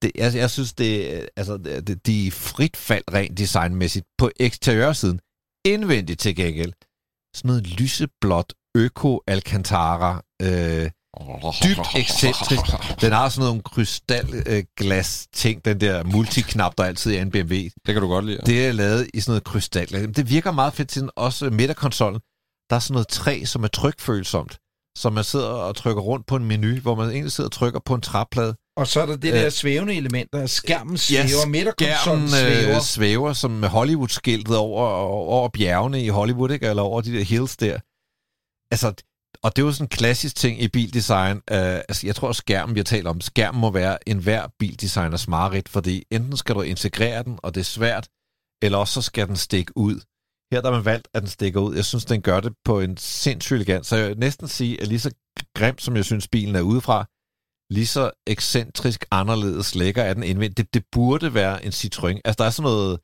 det, jeg, jeg synes, det, øh, altså, det, de er frit fald rent designmæssigt på eksteriørsiden. Indvendigt til gengæld. Sådan noget lyseblåt øko Alcantara. Øh, dybt ekscentrisk. Den har sådan nogle krystalglas ting, den der multiknap, der altid er i en BMW. Det kan du godt lide. Det er lavet i sådan noget krystalglas. Det virker meget fedt til den, også midterkonsollen. Der er sådan noget træ, som er trykfølsomt. Så man sidder og trykker rundt på en menu, hvor man egentlig sidder og trykker på en træplade. Og så er der det Øh, der svævende element, der er skærmen svæver, Ja, midterkonsollen svæver. øh, svæver som med Hollywood-skiltet over, over bjergene i Hollywood, ikke? eller over de der hills der. Altså, og det er jo sådan en klassisk ting i bildesign. Uh, altså, jeg tror, at skærmen, vi har talt om, skærmen må være enhver bildesigners mareridt, fordi enten skal du integrere den, og det er svært, eller også så skal den stikke ud. Her der har man valgt, at den stikker ud. Jeg synes, den gør det på en sindssyg elegant. Så jeg vil næsten sige, at lige så grim, som jeg synes, bilen er udefra, lige så ekscentrisk anderledes lækker er den indvendigt. Det, det burde være en Citroën. Altså, der er sådan noget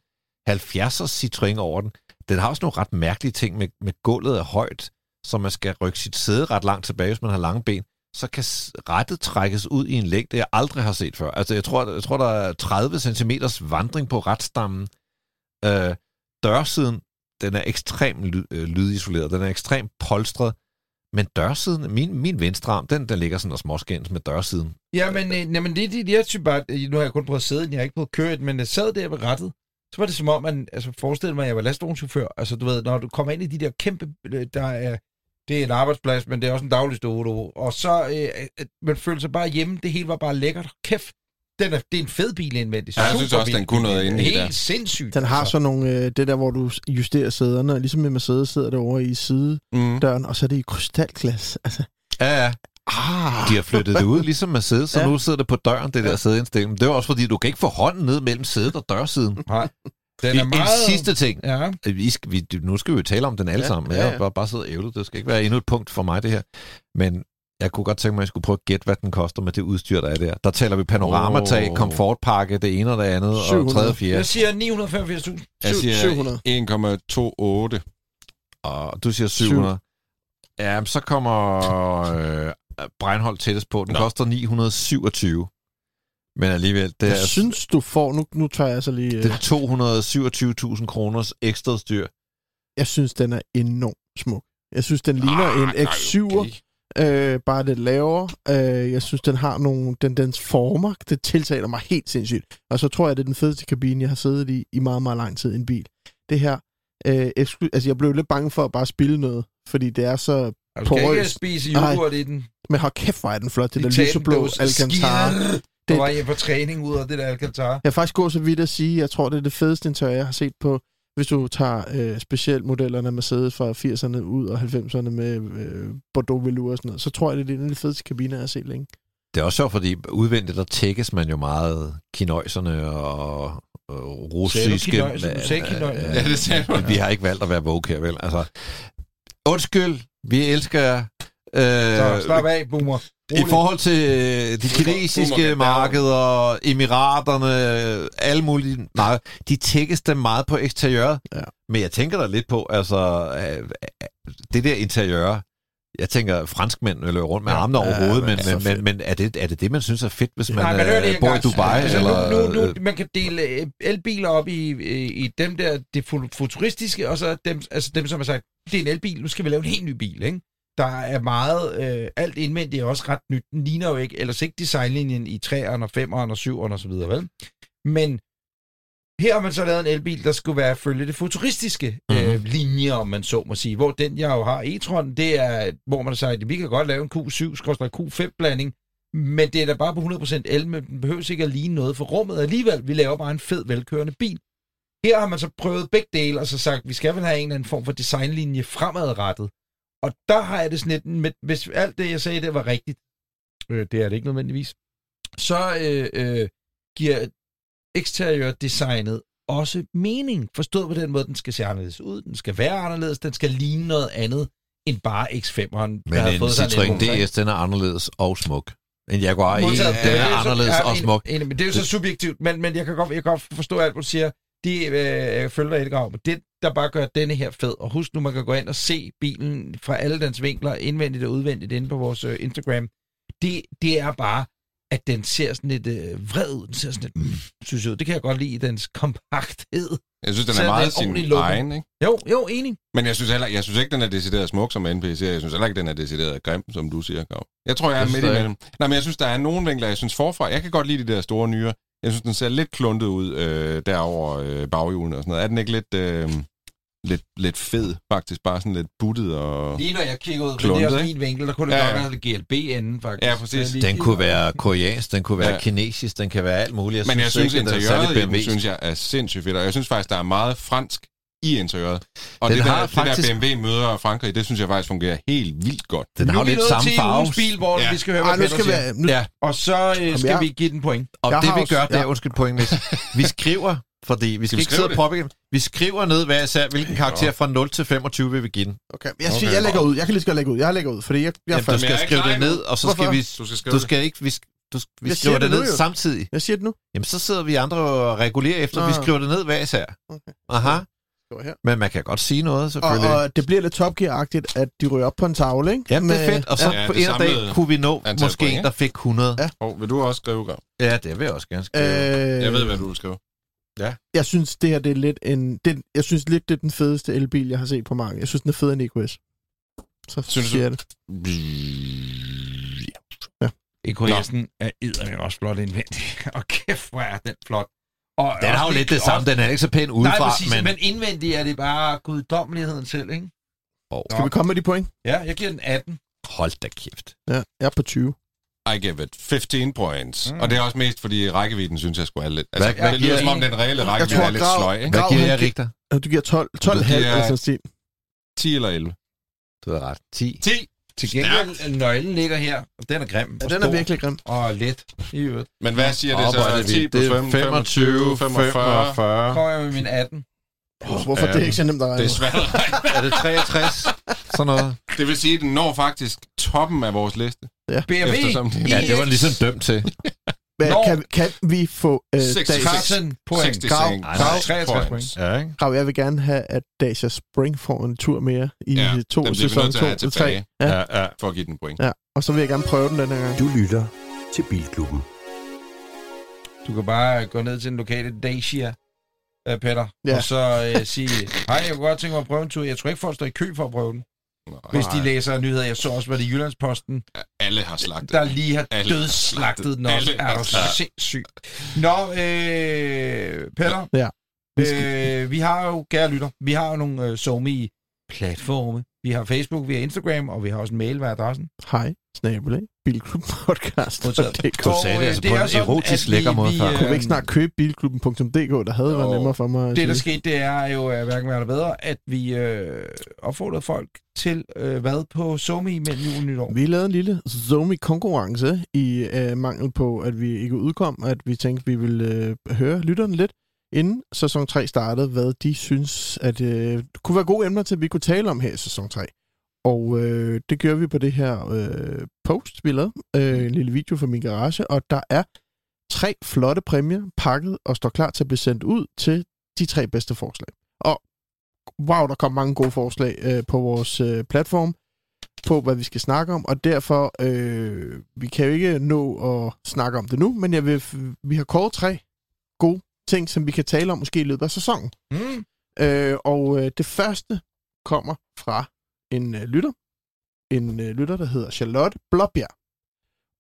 70'er Citroën over den. Den har også nogle ret mærkelige ting med, med gulvet er højt, så man skal rykke sit sæde ret langt tilbage, hvis man har lange ben. Så kan rettet trækkes ud i en længde, jeg aldrig har set før. Altså, jeg tror, jeg tror der er 30 cm vandring på retstammen. Øh, dørsiden, den er ekstremt ly- øh, lydisoleret. Den er ekstremt polstret. Men dørsiden, min, min venstre arm, den, den ligger sådan og småskændes med dørsiden. Ja, men, øh, jamen, det, det, jeg synes bare, øh, nu har jeg kun prøvet at sidde, jeg har ikke prøvet at køre men jeg sad der ved rettet, så var det som om, man altså, forestillede mig, at jeg var lastvognschauffør. Altså, du ved, når du kommer ind i de der kæmpe, øh, der er, det er en arbejdsplads, men det er også en dagligstue, du. Og så, øh, øh, man følte sig bare hjemme, det hele var bare lækkert. Kæft, den er, det er en fed bil indvendigt. Ja, jeg synes også, den kunne noget indvendigt. inde i Helt der. sindssygt. Den har altså. sådan nogle, øh, det der, hvor du justerer sæderne, og ligesom med Mercedes sidder det over i sidedøren, Mm. og så er det i krystalglas. Altså, Ja, ja. ah, De har flyttet det ud, ligesom Mercedes, så Ja. nu sidder det på døren, det der sædeindstilling. Det er også fordi, du kan ikke få hånden ned mellem sædet og dørsiden. Nej. Den En, er meget... en sidste ting. Ja. Vi skal, vi, nu skal vi jo tale om den alle Ja, sammen. ja, Jeg ja. har bare, bare siddet og ævlet. Det skal ikke være endnu et punkt for mig, det her. Men jeg kunne godt tænke mig, at jeg skulle prøve at gætte, hvad den koster med det udstyr, der er der. Der taler vi panoramatag, Åh. komfortpakke, det ene og det andet, og 700. tredje og fjerde. Jeg siger 985.000. Jeg siger 700. 1,28. Og du siger 700. Ja, men så kommer øh, Breinholt tættest på. Den Nå. koster 927. Men alligevel, det jeg er, synes, du får... Nu, nu tager jeg så lige... Øh, det er 227.000 kroners ekstra styr. jeg synes, den er enormt smuk. Jeg synes, den ligner Ah, en nej, X7'er, okay. øh, bare lidt lavere. Øh, jeg synes, den har nogle... Den, dens former, det tiltaler mig helt sindssygt. Og så tror jeg, det er den fedeste kabine, jeg har siddet i i meget, meget lang tid i en bil. Det her... Øh, eksklu- altså, jeg blev lidt bange for at bare spille noget, fordi det er så... Du skal ikke Porøs. spise Nej. yoghurt i den. Men hold kæft, hvor er den flot, det der Diktaten, lyseblå Alcantara. Det- Du var hjem på træning ud af det der Alcantara. Jeg faktisk gå så vidt at sige, at jeg tror, det er det fedeste interiør, jeg har set på, hvis du tager øh, specielt modellerne af Mercedes fra 80'erne ud og 90'erne med øh, Bordeaux Velour og sådan noget, så tror jeg, det er en af de fedeste kabiner, jeg har set længe. Det er også sjovt, fordi udvendigt, der tækkes man jo meget kinøjserne og, og russiske... kinøjser? Du sagde kinøjser. Ja, det sagde du. Vi har ikke valgt at være woke her, vel? Altså, undskyld, vi elsker jer. Så Øh, slap af, boomer. I forhold til øh, de kinesiske markeder, emiraterne, alle mulige, nej, de tækkes dem meget på eksteriøret. Ja. Men jeg tænker da lidt på, altså, øh, øh, det der interiør, jeg tænker, franskmænd løber rundt med Ja. armene over Ja, hovedet, men men, men, men, men er, det, er det det, man synes er fedt, hvis man, Nej, hør øh, bor i. Dubai? Altså, eller, nu, nu, øh, nu, man kan dele øh, elbiler op i, i, dem der, det fu- futuristiske, og så dem, altså dem, som har sagt, det er en elbil, nu skal vi lave en helt ny bil, ikke? Der er meget, øh, alt indvendigt er også ret nyt. Den ligner jo ikke, ellers ikke designlinjen i 3'eren og 5'eren og 7'eren og så videre, vel? Men her har man så lavet en elbil, der skulle være følge det futuristiske Mhm. øh, linje, om man så må sige. Hvor den, jeg jo har e-tron, det er, hvor man sagt, at vi kan godt lave en Q7-Q5-blanding, men det er da bare på 100% el, men den behøver ikke at ligne noget for rummet alligevel. Vi laver bare en fed, velkørende bil. Her har man så prøvet begge dele, og så sagt, at vi skal vel have en eller anden form for designlinje fremadrettet. Og der har jeg det sådan lidt, med, hvis alt det, jeg sagde, det var rigtigt, øh, det er det ikke nødvendigvis, så øh, øh, giver eksteriørdesignet også mening. Forstået på den måde, den skal se anderledes ud, den skal være anderledes, den skal ligne noget andet end bare X5'eren, Men en Citroën DS, den er anderledes og smuk. En Jaguar E, den er så- anderledes og smuk. men det er jo så subjektivt, men, men jeg, kan godt, jeg kan godt forstå alt, hvad du siger. De øh, følger ikke af, men det, der bare gør denne her fed, og husk nu, man kan gå ind og se bilen fra alle dens vinkler, indvendigt og udvendigt, inde på vores øh, Instagram. Det, det er bare, at den ser sådan lidt øh, vred ud. Den ser sådan lidt, mm, synes jeg, det kan jeg godt lide i dens kompakthed. Jeg synes, den er er meget det sin egen, ikke? Jo, jo, enig. Men jeg synes, heller, jeg synes ikke, den er decideret smuk som NPC. Jeg synes heller ikke, den er decideret grim, som du siger, Gav. Jeg tror, jeg er midt imellem. Nej, men jeg synes, der er nogle vinkler, jeg synes forfra. Jeg kan godt lide de der store nyere. Jeg synes, den ser lidt kluntet ud øh, derover øh, baghjulene og sådan noget. Er den ikke lidt, øh, lidt, lidt fed, faktisk? Bare sådan lidt buttet og... Lige når jeg kigger ud, men det også min vinkel, der kunne det Ja, godt ja. være lidt GLB inden, faktisk. Ja, præcis. Lige Den kigger- kunne være koreansk, den kunne være Ja. kinesisk, den kan være alt muligt. Jeg Men jeg synes, ikke, er interiøret den, BMW. synes jeg er sindssygt fedt. Og jeg synes faktisk, der er meget fransk i interiøret. Og Den det, har der, faktisk- det der BMW møder Frankrig, det synes jeg faktisk fungerer helt vildt godt. Den Nu har er jo vi lidt samme til farve. ugens bil, hvor Ja. vi skal høre, Ej, hvad nu Peter skal vi... Nu, Ja, Og så øh, skal jeg- vi give den point. og Jeg det har vi også- gør, det er, undskyld point, vi skriver, fordi vi skal vi ikke sidde og det? Vi skriver ned hver især, hvilken karakter fra 0 til 25 vil vi give den. okay. Jeg, siger, Okay. jeg lægger ud. Jeg kan lige godt lægge ud. Jeg lægger ud, fordi jeg, jeg, er Jamen, du først. skal er skrive det ned, og så skal vi... Du skal skrive Du skal ikke... Vi, du, vi Jeg skriver det det nu, ned jo. samtidig. jeg siger det nu. Jamen, så sidder vi andre og regulerer efter, Nå. vi skriver det ned hver især. Okay. Aha. Skriver her. Men man kan godt sige noget, Og, selvfølgelig. og det bliver lidt Top Gear-agtigt, at de ryger op på en tavle, ikke? Jamen, det er Med- fedt. Og så Ja, på en dag kunne vi nå måske point, en, der fik 100. Ja. Oh, vil du også skrive, Gav? Ja, det vil jeg også gerne skrive. Øh, Jeg ved, hvad du vil skrive. Jeg synes, det her det er lidt en... Det, jeg synes lidt, det er den fedeste elbil, jeg har set på markedet. Jeg synes, den er federe end EQS. Så Synes siger du? jeg det. EKS'en er eddermame også flot indvendig. [LAUGHS] Og kæft, hvor er den flot. Og Den har jo lidt det samme. Den er ikke så pæn udefra, Nej, præcis, men... men... indvendigt er det bare guddommeligheden selv, ikke? Skal vi komme med de point? Ja, jeg giver den 18. Hold da kæft. Ja, jeg er på 20. I give it 15 points. Mm. Og det er også mest, fordi rækkevidden synes jeg skulle er lidt... Altså, Hvad- det lyder giver som om, en? den reelle rækkevidde tror, er lidt Grav- sløj, ikke? Hvad giver jeg? Og Du giver 12, 12 Du halv giver- eller sådan stil. 10 eller 11. Du har ret. 10. 10! Til gengæld, nøglen ligger her, og den er grim. Ja, og den er stor virkelig grim. Og let i øvrigt. Men hvad siger det så? det 10 vildt. plus Det er 5, 25, 45. 45. Kommer jeg med min 18. Hvorfor? Det er ikke så nemt at regne. Det er svært at regne. [LAUGHS] Er det 63? Sådan noget. Det vil sige, at den når faktisk toppen af vores liste. BMW Eftersom det- Ja, det var den ligesom dømt til. [LAUGHS] Hvad, Nå. kan, kan vi få øh, 66. Dacia? 13 point. 66 Grav, Grav, 63 point. Ja, ikke? Grav, jeg vil gerne have, at Dacia Spring får en tur mere i Ja, to sæson nødt til 2 at have og 3. tilbage. Ja. Ja, ja. For at give den point. ja, og så vil jeg gerne prøve den den her gang. Du lytter til Bilklubben. Du kan bare gå ned til den lokale Dacia, uh, Peter, Ja. og så uh, sige, hej, jeg kunne godt tænke mig at prøve en tur. Jeg tror ikke, folk står i kø for at prøve den. Hvis de læser nyheder. Jeg så også, hvad det Jyllandsposten, Alle har slagtet. der lige har Alle har dødslagtet den slagtet. også. Alle Er har du sindssyg. Nå, øh, Peter. Ja. Vi skal- Øh, vi har jo, kære lytter, vi har jo nogle øh, somi platforme. Vi har Facebook, vi har Instagram, og vi har også en mail, hvad er adressen? Hej. Modtaget. Det [LAUGHS] Du Og, sagde det altså det på er en sådan, erotisk at lækker vi- måde vi, før. øh, Kunne vi ikke snart købe bilklubben.dk? Der havde været nemmere for mig Det, der skete, det er jo øh, hverken værre eller bedre, at vi øh, opfordrede folk til øh, hvad på Somi mellem jul og nytår. Vi lavede en lille Zomi-konkurrence i øh, mangel på, at vi ikke udkom, at vi tænkte, at vi ville øh, høre lytterne lidt, inden sæson 3 startede, hvad de synes, at øh, kunne være gode emner til, at vi kunne tale om her i sæson 3. Og øh, det gør vi på det her øh, post, vi lavede, øh, en lille video fra min garage, og der er tre flotte præmier pakket og står klar til at blive sendt ud til de tre bedste forslag. Og wow, der kom mange gode forslag øh, på vores øh, platform på, hvad vi skal snakke om, og derfor, øh, vi kan jo ikke nå at snakke om det nu, men jeg vil, vi har kåret tre gode ting, som vi kan tale om måske i løbet af sæsonen. Mm. Øh, og øh, det første kommer fra en øh, lytter, en øh, lytter, der hedder Charlotte Blåbjerg.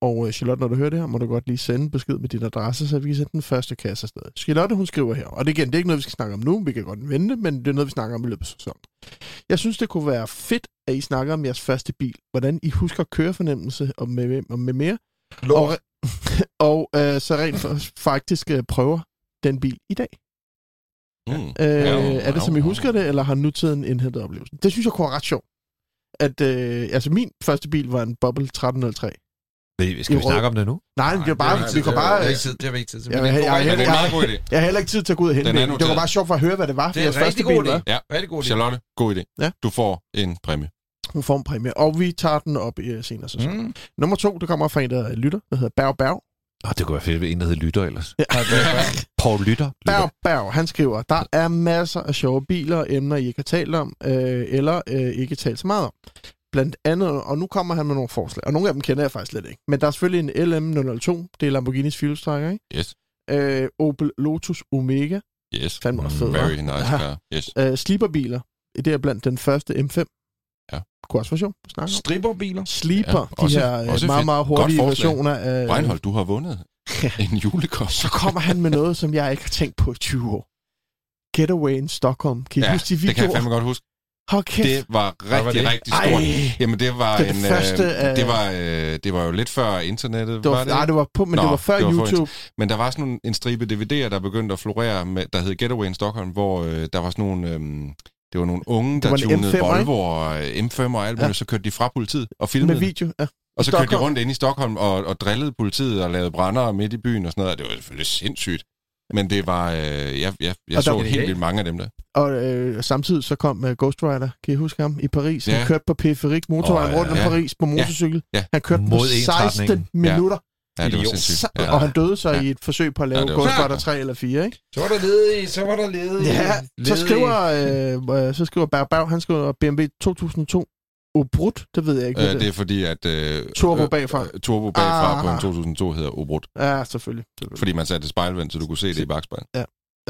Og øh, Charlotte, når du hører det her, må du godt lige sende besked med din adresse, så vi kan sende den første kasse afsted. Charlotte, hun skriver her, og det, igen, det er ikke noget, vi skal snakke om nu, vi kan godt vente, men det er noget, vi snakker om i løbet af sæsonen. Jeg synes, det kunne være fedt, at I snakker om jeres første bil, hvordan I husker kørefornemmelse og med, og med mere, og, [LAUGHS] og øh, så rent faktisk øh, prøver den bil i dag. Mm. Øh, Ja, er det, som I husker det, eller har nutiden indhentet oplevelsen? Det synes jeg kunne være ret sjovt. At, øh, altså, min første bil var en Bubble 1303. Skal vi I rød- snakke om det nu? Nej, det er bare, det er vi kan bare... Det er ikke tid, det er ikke tid til. Jeg det jeg det meget god idé. Jeg har heller ikke tid til at gå ud og hente den. Det var bare sjovt for at høre, hvad det var. Det er en rigtig god idé. Ja. Rigtig god idé. Charlotte, god idé. Ja. Du får en præmie. Hun får en præmie, og vi tager den op i øh, senere sæson. Mm. Mm. Nummer to, der kommer fra en, der lytter, der hedder Berg Berg. Oh, det kunne være fedt, en der hed Lytter ellers. Ja. Paul Lytter. [LAUGHS] Berg Berg, han skriver, der er masser af sjove biler og emner, I ikke har talt om, øh, eller øh, ikke talt så meget om. Blandt andet, og nu kommer han med nogle forslag, og nogle af dem kender jeg faktisk slet ikke. Men der er selvfølgelig en LM002, det er Lamborghinis Fuelstriker, ikke? Yes. Øh, Opel Lotus Omega, Yes. fandme også fed, Very nice car. Yes. Øh, sleeperbiler, det er blandt den første M5. Ja. Kunne også være sjovt at snakke om. Stripperbiler. Sleeper, Ja, også- de her øh, også meget, fedt. meget hurtige versioner af... Reinhold, du har vundet [LAUGHS] en julekort. Så kommer han med noget, som jeg ikke har tænkt på i 20 år. Getaway in Stockholm. Kan I Ja, huske de det kan jeg videoer? fandme godt huske. Hold kæft. Det var var rigtig, det? rigtig stort. Ej. Jamen, det var Det er det en... første øh, det, var, øh, det var jo lidt før internettet, det var, var det? nej, det var på, men Nå, det var før det var YouTube. Men der var sådan nogle, en stribe DVD'er, der begyndte at florere, med, der hed Getaway in Stockholm, hvor øh, der var sådan nogle... Øh, det var nogle unge, der tunede M5'er, ikke? Volvo og øh, M5 og alt Ja. muligt, så kørte de fra politiet og Med filmede det. video, ja. Og så kørte de Stockholm. rundt ind i Stockholm og, og drillede politiet og lavede brændere midt i byen og sådan noget. Det var selvfølgelig sindssygt. Men det var... Øh, jeg jeg, jeg Og så der- helt vildt mange af dem der. Og øh, samtidig så kom uh, Ghost Rider, kan I huske ham, i Paris. Han Ja. kørte på periferik motorvejen Åh, ja, rundt om ja. Paris på motorcykel. Ja. Han kørte på Mod 16 ensretningen. minutter, Ja, det var sindssygt. ja. Ja. og han døde så Ja. i et forsøg på at lave Ja, ja, det var Ghost så- Rider 3 eller 4, ikke? Så var der ledig, så var der ledig. Ja, så ledig. skriver, øh, så skriver Berg Berg, han skriver BMW 2002 Obrut, det ved jeg ikke, Øh, det det er fordi, at... Øh, Turbo øh, bagfra. øh, turbo bagfra Ah. på en 2002 hedder Obrut. Ja, selvfølgelig. selvfølgelig. Fordi man satte spejlvendt, så du kunne se det i bagspejl.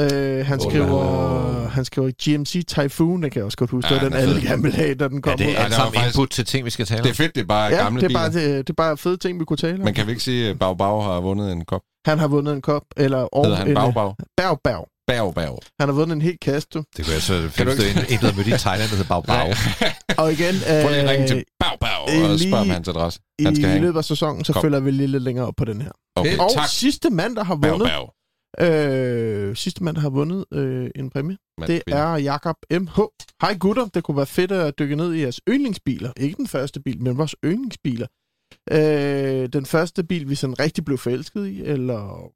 Øh, han skriver, nej. han skriver GMC Typhoon, det kan jeg også godt huske, Ja, ja, den den alle gerne vil have, da den kom Ja, det ud. er Ja, alt var sammen faktisk- input til ting, vi skal tale om. Det er fedt, det er bare Ja, gamle det er, biler. bare, det, det er bare fede ting, vi kunne tale om. Men kan vi ikke sige, at Bau Bau har vundet en kop? Han har vundet en kop, eller og Hedder han en, Bau Bau? Berg Berg. Bau Bau. Han har vundet en helt kasse, du. Det kunne jeg så findes ikke- der mødte i Thailand, der hedder Bau Bau. [LAUGHS] Og igen, Prøv lige at ringe øh, til Bau Bau øh, og spørg om hans adresse. i Han skal en. løbet af sæsonen, så følger vi lige lidt længere op på den her. Okay, Og tak. sidste mand, der har Bau vundet, Bau. Øh, sidste mand, der har vundet øh, en præmie, Mand, det kvinde. er Jakob MH. Hej gutter, det kunne være fedt at dykke ned i jeres yndlingsbiler. Ikke den første bil, men vores yndlingsbiler. Øh, den første bil, vi sådan rigtig blev forelsket i, eller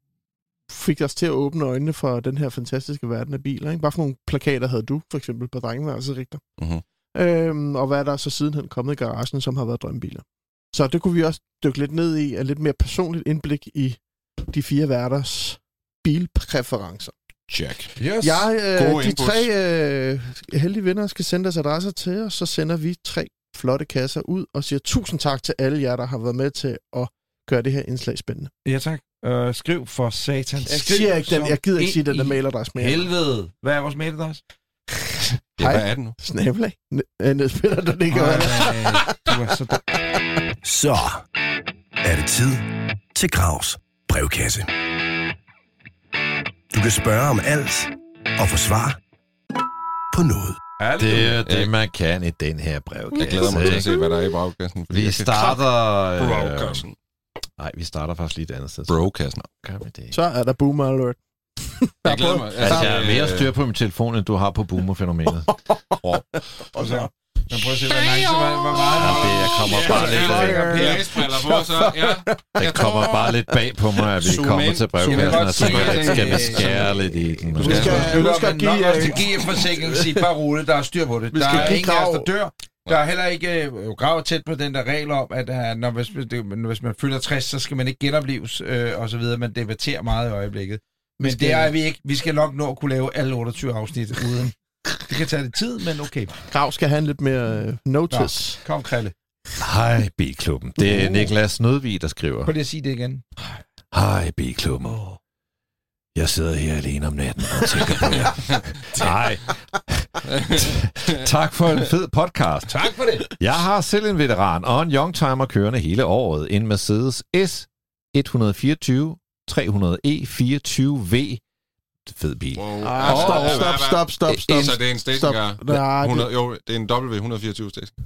fik os til at åbne øjnene for den her fantastiske verden af biler. Ikke? Bare for nogle plakater havde du, for eksempel, på drengeværelset, Rigter. Mhm. Øhm, og hvad er der så sidenhen kommet i garagen, som har været drømmebiler. Så det kunne vi også dykke lidt ned i, af lidt mere personligt indblik i de fire værters bilpræferencer. Check. Yes. Jeg, øh, Gode de inputs. tre øh, heldige vinder skal sende deres adresser til os, så sender vi tre flotte kasser ud og siger tusind tak til alle jer, der har været med til at gøre det her indslag spændende. Ja, tak. Uh, skriv for satan. Jeg, Skriv siger ikke den, jeg gider ikke sige den der mailadresse mere. Helvede. Hvad er vores mailadresse? Ja, Hej. hvad er det nu? Snabelag. Nedspiller du det ikke? Ej, du er så dum. Så er det tid til Gravs brevkasse. Du kan spørge om alt og få svar på noget. Det er det, man kan i den her brevkasse. Jeg glæder mig til at se, hvad der er i brevkassen. Vi starter... Øh, Brevkassen. nej, vi starter faktisk lige et andet sted. Brokassen. Gør vi det? Så er der boomer alert. [LAUGHS] Jeg glæder mig. Altså, jeg er mere øh, styr på min telefon, end du har på boomer-fænomenet. [LAUGHS] Og så, men prøv at se, hvor nice, hvor, hvor meget... Ja, det jeg kommer bare lidt... Ja, øh, Læsbriller på, så ja. Det kommer bare lidt bag på mig, at vi kommer til brevkassen, og så skal vi skære lidt i den. Du skal- Du du skal give, give... øh, til GF Forsikring sige bare roligt, der er styr på det. Der skal er give ingen af os, der dør. Der er heller ikke øh, jo, grav tæt på den der regel om, at uh, når, hvis, det, hvis man fylder 60, så skal man ikke genopleves øh, og så videre. Man debatterer meget i øjeblikket. Men skal- det er vi ikke. Vi skal nok nå at kunne lave alle 28 afsnit uden. Det kan tage lidt tid, men okay. Grav skal have en lidt mere uh, notice. Kom, Krille. Hej, Bilklubben. Det er Niklas Nødvig, der skriver. Prøv lige at sige det igen. Hej, Bilklubben. Jeg sidder her alene om natten og tænker på jer. [LAUGHS] Nej, tak for en fed podcast. Tak for det. Jeg har selv en veteran og en youngtimer kørende hele året. En Mercedes S 124 300e 24V. Fed bil. Wow. Ah, stop, stop, stop, stop, stop. Så det er en stationcar. Stop. Nej, 100, jo, det er en W124 station.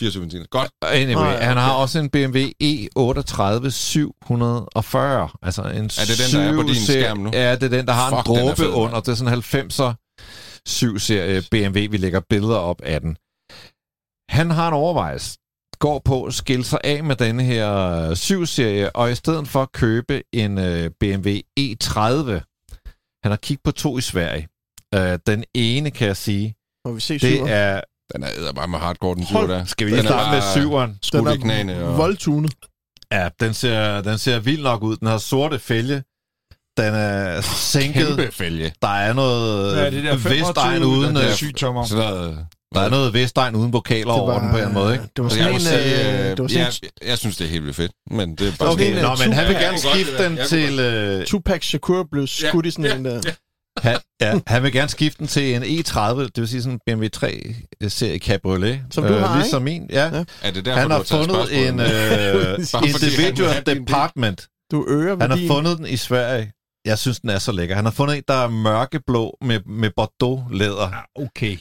24 benziner. Godt. Anyway, ja, han har også en BMW E38 740. Altså en Er det den, der er på din 7-serie. skærm nu? Ja, det er den, der har Fuck, en dråbe fed, under. Det er sådan en 90'er 7-serie BMW. Vi lægger billeder op af den. Han har en overvejelse går på at skille sig af med denne her 7-serie, og i stedet for at købe en øh, BMW E30, han har kigget på to i Sverige. Øh, den ene, kan jeg sige, Må vi se det syver? er... Den er bare med hardcore, den Hold- syver der. Skal vi Den lige er starte med syveren? I knæene. Og... voldtunet. Ja, den ser, den ser vild nok ud. Den har sorte fælge. Den er sænket. Kæmpe fælge. Der er noget Ja, det der 25, Vestegn uden... der er øh, sygt tommer. Så der, Der er noget Vestegn uden vokaler over den på en måde, ikke? Det var jeg sådan en... sige, øh, øh, det var sådan jeg, jeg synes, det er helt vildt fedt. Men det er bare Okay, Okay, nå, men han vil Ja, gerne skifte den der. Til... Øh, Tupac Shakur blev skudt i sådan en... øh, han, ja, han vil gerne skifte den til en E30, det vil sige sådan en BMW 3-serie Cabriolet. Som du har, Ligesom min, ja. Ja. Er det derfor, Han du har fundet en øh, [LAUGHS] individual department. Du øger Han har fundet den i Sverige. Jeg synes, den er så lækker. Han har fundet en, der er mørkeblå med, med Bordeaux-læder. Okay.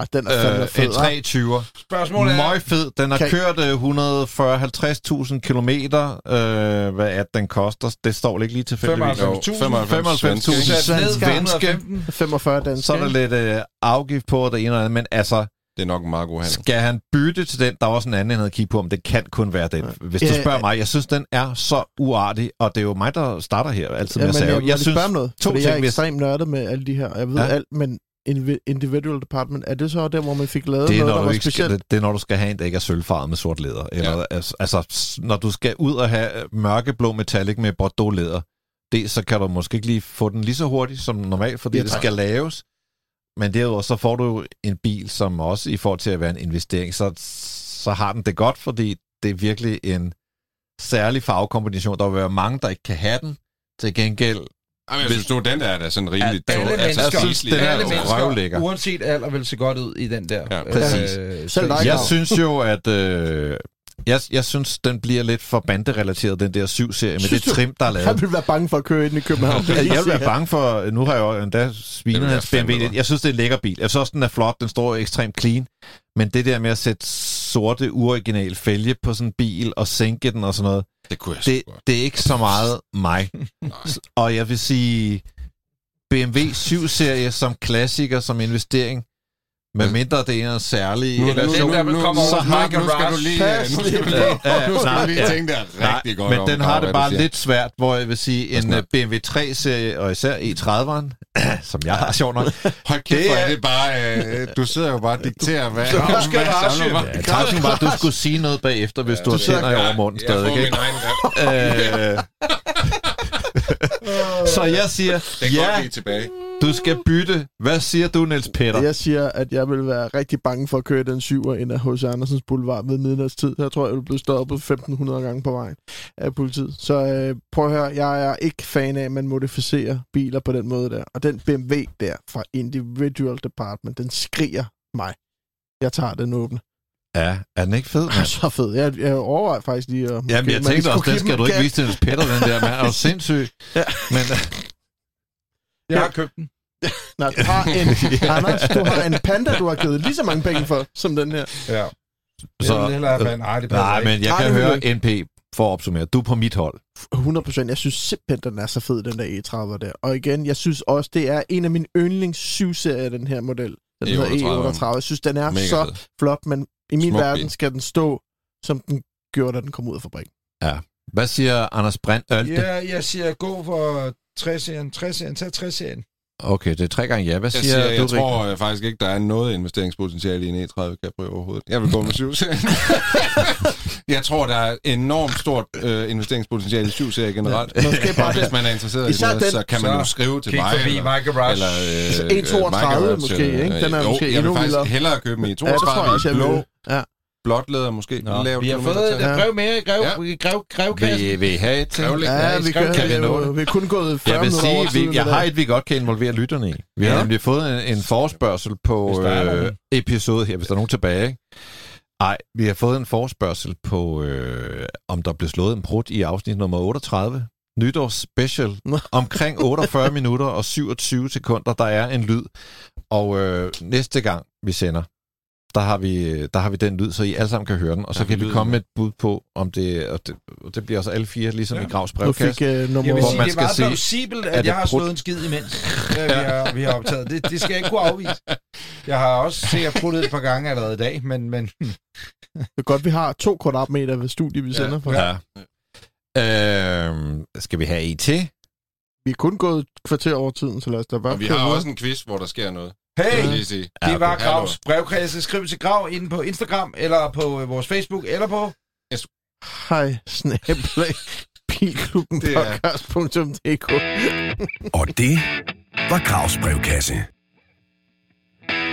Ah, den er fandme Øh, fed, en hva'? 320. Spørgsmålet er... Møg fed. Den har Kan- kørt øh, 140-50.000 kilometer. Øh, hvad er det, den koster? Det står ikke lige tilfældigvis. 95.000. 95.000 Sat ned svenske. 115. 45 danske. Så er der lidt øh, afgift på det ene og andet, men altså, Det er nok en meget god handel. skal han bytte til den? Der er også en anden, han havde kigget på, om det kan kun være den. Hvis du spørger mig, jeg synes, den er så uartig, og det er jo mig, der starter her, altid Ja, med men at jeg, sige. jeg, synes, spørge om noget, to ting, jeg er ekstremt nørdet med alle de her, og jeg ved Ja. alt, men individual department, er det så der, hvor man fik lavet det er, noget, når der du var ikke skal, specielt? det, det er, når du skal have en, der ikke er sølvfarvet med sort læder. Eller, ja. altså, altså, når du skal ud og have mørkeblå metallic med Bordeaux læder, det, så kan du måske ikke lige få den lige så hurtigt som normalt, fordi Ja, det skal laves. Men derudover, så får du en bil, som også i forhold til at være en investering, så, så har den det godt, fordi det er virkelig en særlig farvekombination. Der vil være mange, der ikke kan have den. Til gengæld, Jamen, jeg synes nu, den der er da sådan rimelig Ja, tung. Alle altså, mennesker, spiselig. Den er alle mennesker uanset alder, vil se godt ud i den der. Ja, præcis. Øh, Selv dig, Jeg synes jo, at... Øh, jeg, jeg synes, den bliver lidt for banderelateret, den der 7-serie, med Synes det du? trim, der er lavet. Han ville være bange for at køre ind i København. Jeg vil være bange for... Nu har jeg jo endda svinet hans BMW. Jeg synes, det er en lækker bil. Jeg synes også, den er flot. Den står ekstremt clean. Men det der med at sætte sorte, uoriginal fælge på sådan en bil og sænke den og sådan noget, Det kunne jeg det, det er ikke så meget mig. [LAUGHS] Og jeg vil sige, BMW 7-serie som klassiker, som investering, med mindre det er en særlig... Nu, Eller nu, den, nu, nu, nu, nu, My nu skal du lige, nu skal du lige lige, på. Ja, nu skal du lige tænke dig rigtig godt men om, den har det bare lidt svært, hvor jeg vil sige, en øh, BMW 3-serie, og især E30'eren, [CLEARS THROAT] som jeg har sjovt nok, Hold kæft, Det er- er det bare... Øh, du sidder jo bare og dikterer, hvad... Så du skal var, at du skulle sige noget bagefter, hvis du har tænder i overmunden Jeg får stadig. min egen... [LAUGHS] Så jeg siger, Det er godt ja, lige tilbage. du skal bytte. Hvad siger du, Niels Peter? Jeg siger, at jeg vil være rigtig bange for at køre den syver ind af H.C. Andersens Boulevard ved midnatstid. Jeg tror, jeg vil blive stoppet 1500 gange på vejen af politiet. Så øh, prøv at høre, jeg er ikke fan af, at man modificerer biler på den måde der. Og den BMW der fra Individual Department, den skriger mig. Jeg tager den åbne. Ja, er den ikke fed, mand? så fed. Jeg, jeg overvejer faktisk lige at... Jamen, jeg tænkte også, den skal du ikke vise til Niels Peter, den der mand. Er du [LAUGHS] sindssyg? Ja. Men, Jeg har købt den. [LAUGHS] Nej, du har en... [LAUGHS] Anders, du har en panda, du har givet lige så mange penge for, som den her. Ja. så, Så, hellere have vand. Nej, det passer nej, men jeg kan vil høre jeg NP for at opsummere. Du er på mit hold. 100 procent. Jeg synes simpelthen, den er så fed, den der E30 der. Og igen, jeg synes også, det er en af mine yndlings 7-serier, den her model. Den hedder E38. E38. Jeg synes, den er Mega så fed. flot, men i min Smuk verden bil. skal den stå, som den gjorde, da den kom ud af fabrikken. Hvad siger Anders Brandt? Ja, jeg siger gå for 60-serien. 60-serien. Tag 60-serien. Okay, det er tre gange ja. Hvad Jeg, siger, siger, jeg du, tror øh, faktisk ikke, der er noget investeringspotentiale i en E30 Cabrio overhovedet. Jeg vil gå med 7 [LAUGHS] Jeg tror, der er enormt stort øh, investeringspotentiale i 7 serie generelt. Måske bare hvis den. man er interesseret i Især noget, den. så kan man Så jo skrive til Kig mig. forbi eller, My Garage. eller, øh, Altså, E32 øh, My Garage, måske, øh, ikke? Den er jo, måske jeg vil endnu faktisk vildere. hellere købe en E32 Ja, det tror jeg også, i jeg blå. Ja. Blåtlæder måske. Nå, Lavt vi har fået et brev mere i grev, Ja. grev, grevkassen. Vil, vil I have et til? Ja, vi kan, Kan vi vi, nå det? vi er kun gået 40 Jeg vil sige, vi, jeg har et, vi godt kan involvere lytterne i. Vi har Ja. nemlig fået en, en forespørgsel på øh, episode her, hvis der er nogen tilbage. Ikke? Ej, vi har fået en forespørgsel på, øh, om der blev slået en brud i afsnit nummer 38. Nytårs special. Omkring 48 [LAUGHS] minutter og 27 sekunder, der er en lyd. Og øh, næste gang, vi sender, der har vi, der har vi den lyd, så I alle sammen kan høre den. Og så Der kan vi komme med. et bud på, om det, og det, og det bliver altså alle fire, ligesom Ja. ja. i Gravs Nu brevkasse. fik uh, nummer... Jeg vil Hvor sige, man det er skal meget se, plausibelt, er at det jeg har slået en skid imens, øh, vi, har, vi har optaget. Det, det skal jeg ikke kunne afvise. Jeg har også set pruttet et par gange allerede i dag, men, men Det er godt, vi har to kvadratmeter ved studiet, vi sender fra. Ja. Øh, skal vi have en til? Vi er kun gået et kvarter over tiden, så lad os da bare Og vi har videre. også en quiz, hvor der sker noget. Hey, det var okay. Gravs brevkasse. Skriv til Grav inde på Instagram, eller på øh, vores Facebook, eller på... Hej, snablag, bilklubbenpodcast.dk Og det var Gravs brevkasse.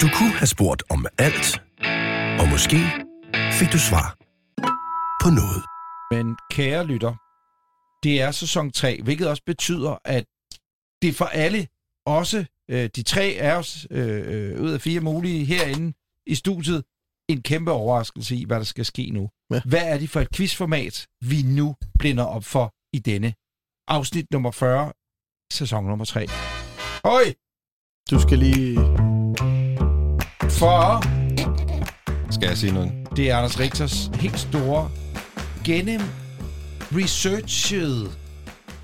Du kunne have spurgt om alt, og måske fik du svar på noget. Men kære lytter, det er sæson 3, hvilket også betyder, at det for alle, også øh, de tre af os, øh, øh, ud af fire mulige herinde i studiet, en kæmpe overraskelse i, hvad der skal ske nu. Ja. Hvad er det for et quizformat, vi nu blinder op for i denne afsnit nummer 40, sæson nummer 3? Høj! Du skal lige... For Skal jeg sige noget? det er Anders Richters helt store, gennem researchet,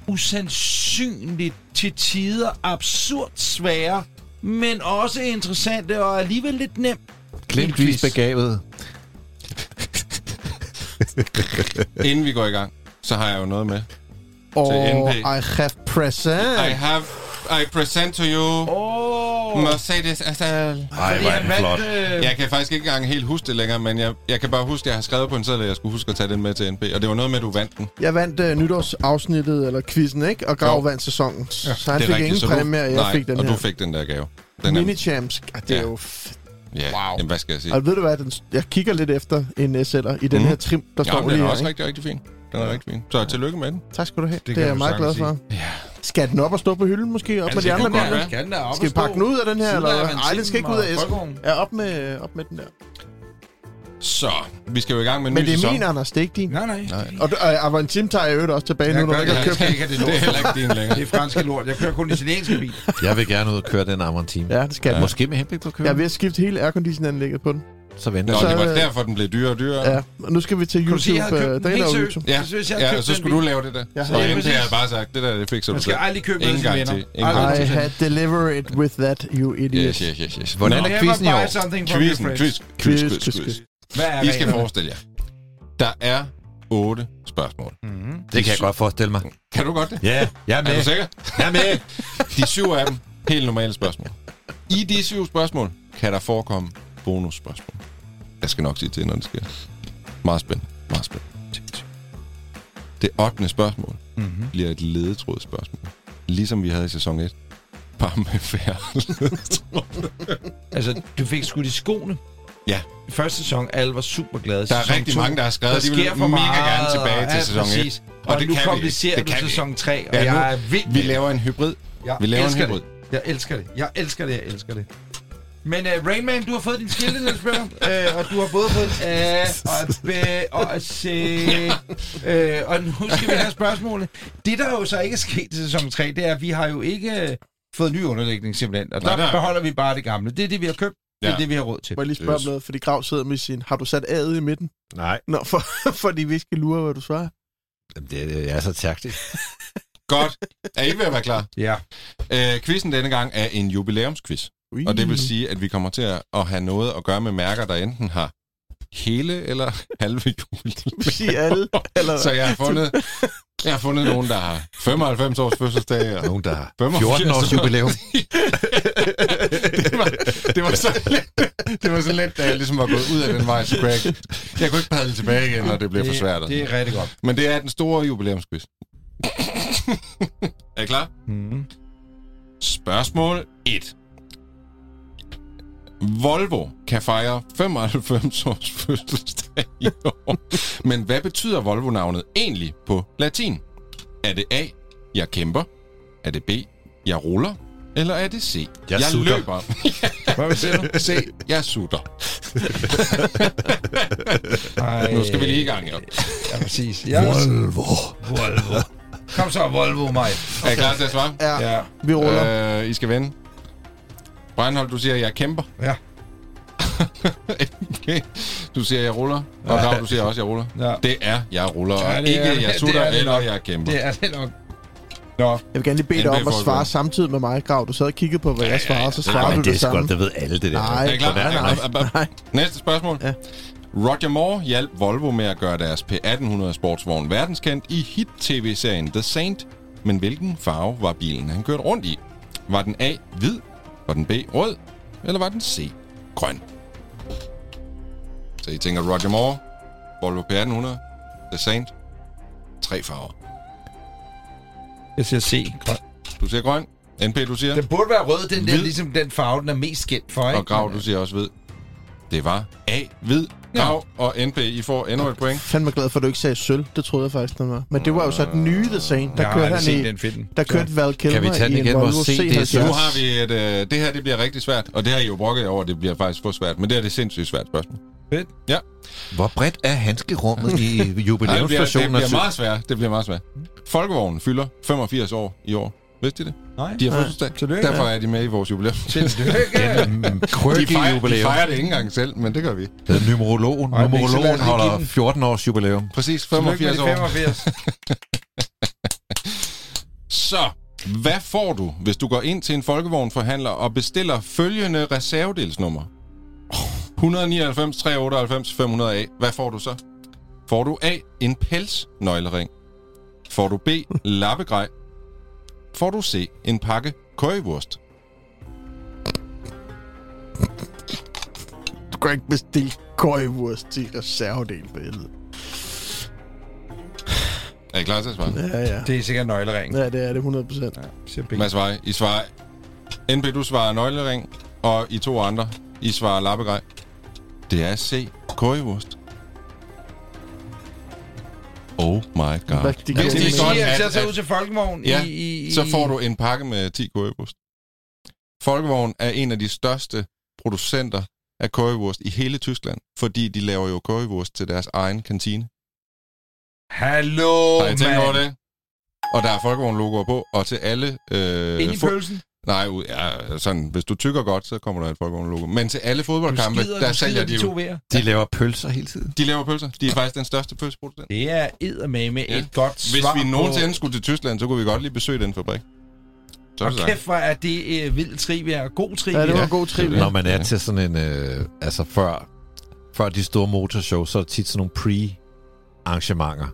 usandsynligt til tider absurd svære, men også interessante og alligevel lidt nem. Glimtvis begavet. [LAUGHS] Inden vi går i gang, så har jeg jo noget med. Og NP. I have present. I have... I present to you! Oh, Mercedes SL. Ej, hvor er den flot. Øh, Jeg kan faktisk ikke engang helt huske det længere, men jeg, jeg kan bare huske, at jeg har skrevet på en seddel, at jeg skulle huske at tage den med til NP. Og det var noget med, at du vandt den. Jeg vandt uh, nytårsafsnittet, eller quizzen, ikke? Og Grav vandt sæsonen. Ja, så han det er fik ingen så præmie, og jeg nej, fik den og her. du fik den der gave. Den Mini-champs. Ah, det er Ja. jo ja, Wow. jamen, hvad skal jeg sige? Og ved du hvad, den, jeg kigger lidt efter en SL'er i den Mhm. her trim, der Ja, står men den lige er her. også ikke? rigtig, rigtig fin. Den er rigtig fin. Så tillykke med den. Tak skal du have. Det, det er jeg meget glad for. Ja. Skal den op og stå på hylden måske? Op Ja, med det de andre godt der? være. Skal den der op Skal vi pakke den ud af den her? Eller? Nej, den skal ikke ud af æsken. Ja, op med, op med den der. Så, vi skal jo i gang med en Men ny det er sæson. min, Anders. Det er ikke din. Nej, nej. Nej. Og, og Avantim tager jeg øvrigt også tilbage nu, Jeg når gør du ikke det. har Jeg købt ikke det Det er heller ikke din [LAUGHS] længere. Det er franske lort. Jeg kører kun italienske bil. Jeg vil gerne ud og køre den Amarantine. Ja, det skal Ja. jeg. Måske med henblik på at køre Jeg er ved at skifte hele aircondition-anlægget på den. Så venter Nå, jeg. Så, det var øh, derfor, den blev dyrere og dyrere. Ja, og nu skal vi til sige, YouTube. at jeg øh, Der er? YouTube. Ja, Jeg synes, jeg ja så skulle du lave det der. Ja, Så ja, præcis. har bare sagt, det der, det fikser Man du skal selv. aldrig købe noget til venner. I til had deliver it with that, you idiot. Yes, yes, yes, yes. Hvordan Nå, er quizzen i år? something from your Quizzen, quiz, quiz, Quiz, quiz. Hvad er I skal forestille jer. Der er otte spørgsmål. Mhm. Det kan jeg godt forestille mig. Kan du godt det? Ja, jeg er Er med. du sikker? Jeg er med. De syv af dem, helt normale spørgsmål. I de syv spørgsmål kan der forekomme bonusspørgsmål. Jeg skal nok sige til, når det sker. Meget spændende. Meget spændende. Det 8. spørgsmål Mhm. bliver et ledetrådsspørgsmål. Ligesom vi havde i sæson 1. Bare med færre. Altså, du fik skudt i skoene. Ja. I første sæson, alle var super glade. Der er Sæson rigtig to, mange, der har skrevet, der de vil mega meget, gerne tilbage til sæson 1. præcis. Og, Og og det nu kan vi komplicerer du Det kan vi sæson 3, og Ja, jeg nu- er vild. Vi laver en hybrid. Jeg Vi laver en hybrid. det. Jeg elsker det. Jeg elsker det. Jeg elsker det. Men uh, Rainman, du har fået din skilte, Niels Peter, uh, og du har både fået et A og et B og et C. Uh, og nu skal vi have spørgsmålet. Det, der jo så ikke er sket i sæson 3, det er, at vi har jo ikke fået ny underlægning simpelthen. Og der nej. beholder vi bare det gamle. Det er det, vi har købt. Det er Ja. det, vi har råd til. Må jeg lige spørge om noget, fordi Grav sidder med sin... Har du sat A'et i midten? Nej, Nå, for, [LAUGHS] fordi vi skal lure, hvad du svarer. Jamen, det, det er så taktisk. [LAUGHS] Godt. Er I ved at være klar? Ja. Øh, quizzen denne gang er en jubilæumsquiz. Ui. Og det vil sige, at vi kommer til at have noget at gøre med mærker, der enten har hele eller [LAUGHS] halve. Sige alle, eller Så jeg har fundet, jeg har fundet nogen, der har 95 års fødselsdag. Og Nogen, der har 85 14 års jubilæum. [LAUGHS] det, var, det, var så let, det var så let, da jeg ligesom var gået ud af den vej, så kunne jeg, kunne ikke padle tilbage igen, når det blev for svært. Det, det er rigtig godt. Men det er den store jubilæumsquiz. [LAUGHS] er I klar? Mm. Spørgsmål 1. Volvo kan fejre 95 års fødselsdag i år. Men hvad betyder Volvo-navnet egentlig på latin? Er det A, jeg kæmper? Er det B, jeg ruller? Eller er det C, Jeg jeg sutter. løber? [LAUGHS] Hvad siger du? C, jeg sutter. Ej, Nu skal vi lige i gang, jo. Ja, præcis. Ja, Volvo. Volvo. Kom så, Volvo, mig. Er I klar til at svare? Ja, Ja. vi ruller. Øh, I skal vende. Breinholt, du siger, jeg kæmper. Ja. [LAUGHS] okay. Du siger, jeg ruller. Og Grav, du siger også, jeg ruller. Ja. Det er, jeg ruller. Ja, og det ikke, er- jeg det sutter, er det eller nok. jeg kæmper. Det er det nok. Nå, Jeg vil gerne lige bede dig om at svare samtidig med mig, Grav. Du sad og kiggede på, hvad jeg svarede, så ja, svarede men du det det er samme. det ved alle det der. Nej, Er I klar? nej, nej. Nej. Næste spørgsmål. Ja. Roger Moore hjalp Volvo med at gøre deres P1800 sportsvogn verdenskendt i hit-tv-serien The Saint. Men hvilken farve var bilen, han kørte rundt i? Var den A, hvid? Var den B, rød? Eller var den C, grøn? Så I tænker Roger Moore, Volvo P1800, The Saint. Tre farver. jeg siger C. Grøn. Du siger grøn. NP, du siger? Den burde være rød, den der, Hvid. ligesom den farve, den er mest kendt for, ikke? Og Grav, du siger også hvid. Det var A, hvid. Grav og NP, I får endnu et point. fandme glad for, at du ikke sagde sølv. Det troede jeg faktisk, den var. Men det var jo så den nye The Saint. Der har kørte han set i... den film. Der kørte Val Kilmer Kan vi tage den i en igen, Volvo C, det C70. Nu har vi et... Øh, det her, det bliver rigtig svært. Og det har I jo brokket over, det bliver faktisk for svært. Men det her det er sindssygt svært spørgsmål. Fedt. Ja. Hvor bredt er handskerummet i [LAUGHS] Ej, det, bliver, det bliver meget svært. Det bliver meget svært. Folkevognen fylder 85 år i år. Vidste I det? Nej. De har fødselsdag. Tillykke. Derfor er de med i vores jubilæum. [LAUGHS] Tillykke. De Quirky fejrer, de jubilæum. fejrer det ikke engang selv, men det gør vi. Det er numerologen. Ej, men så lad os Numerologen holder den. 14 års jubilæum. Præcis, Tillykke med 85 de år. 85. [LAUGHS] Så, hvad får du, hvis du går ind til en folkevognforhandler og bestiller følgende reservedelsnummer? 199, 398, 500A. Hvad får du så? Får du A, en pelsnøglering? Får du B, lappegrej? Får du C, en pakke køjevurst? Du kan ikke bestille køjevurst til reservedel på helvede. Er I klar til at svare? Ja, ja. Det er sikkert nøglering. Ja, det er det 100 procent. Ja, siger B. Hvad svarer I? Svarer... NB, du svarer nøglering, og I to andre, I svarer lappegrej. Det er C, køjevurst. Oh my god. Hvad, de kan Hvis Det de vil ikke godt at- at jeg tager ud til Folkevogn Ja, i, i, i... så får du en pakke med 10 køjevurst. Folkevogn er en af de største producenter af køjevurst i hele Tyskland, fordi de laver jo køjevurst til deres egen kantine. Hallo, Har I tænkt over det? Og der er folkevogn-logoer på, og til alle... Øh, Ind i pølsen. Nej, ud- ja, sådan, hvis du tykker godt, så kommer der et folkevogn-logo. Men til alle fodboldkampe, skider, der sælger de de to ved. De laver pølser hele tiden. De laver pølser. De er faktisk den største pølseproducent. Det er eddermame med Ja. et godt Hvis svar vi på- nogensinde skulle til Tyskland, så kunne vi godt lige besøge den fabrik. Så Og kæft, hvor er det øh, vild trivia. God trivia. Ja, det var en god trivia. Når man er til sådan en... Øh, altså før, før de store motorshows, så er det tit sådan nogle pre-arrangementer.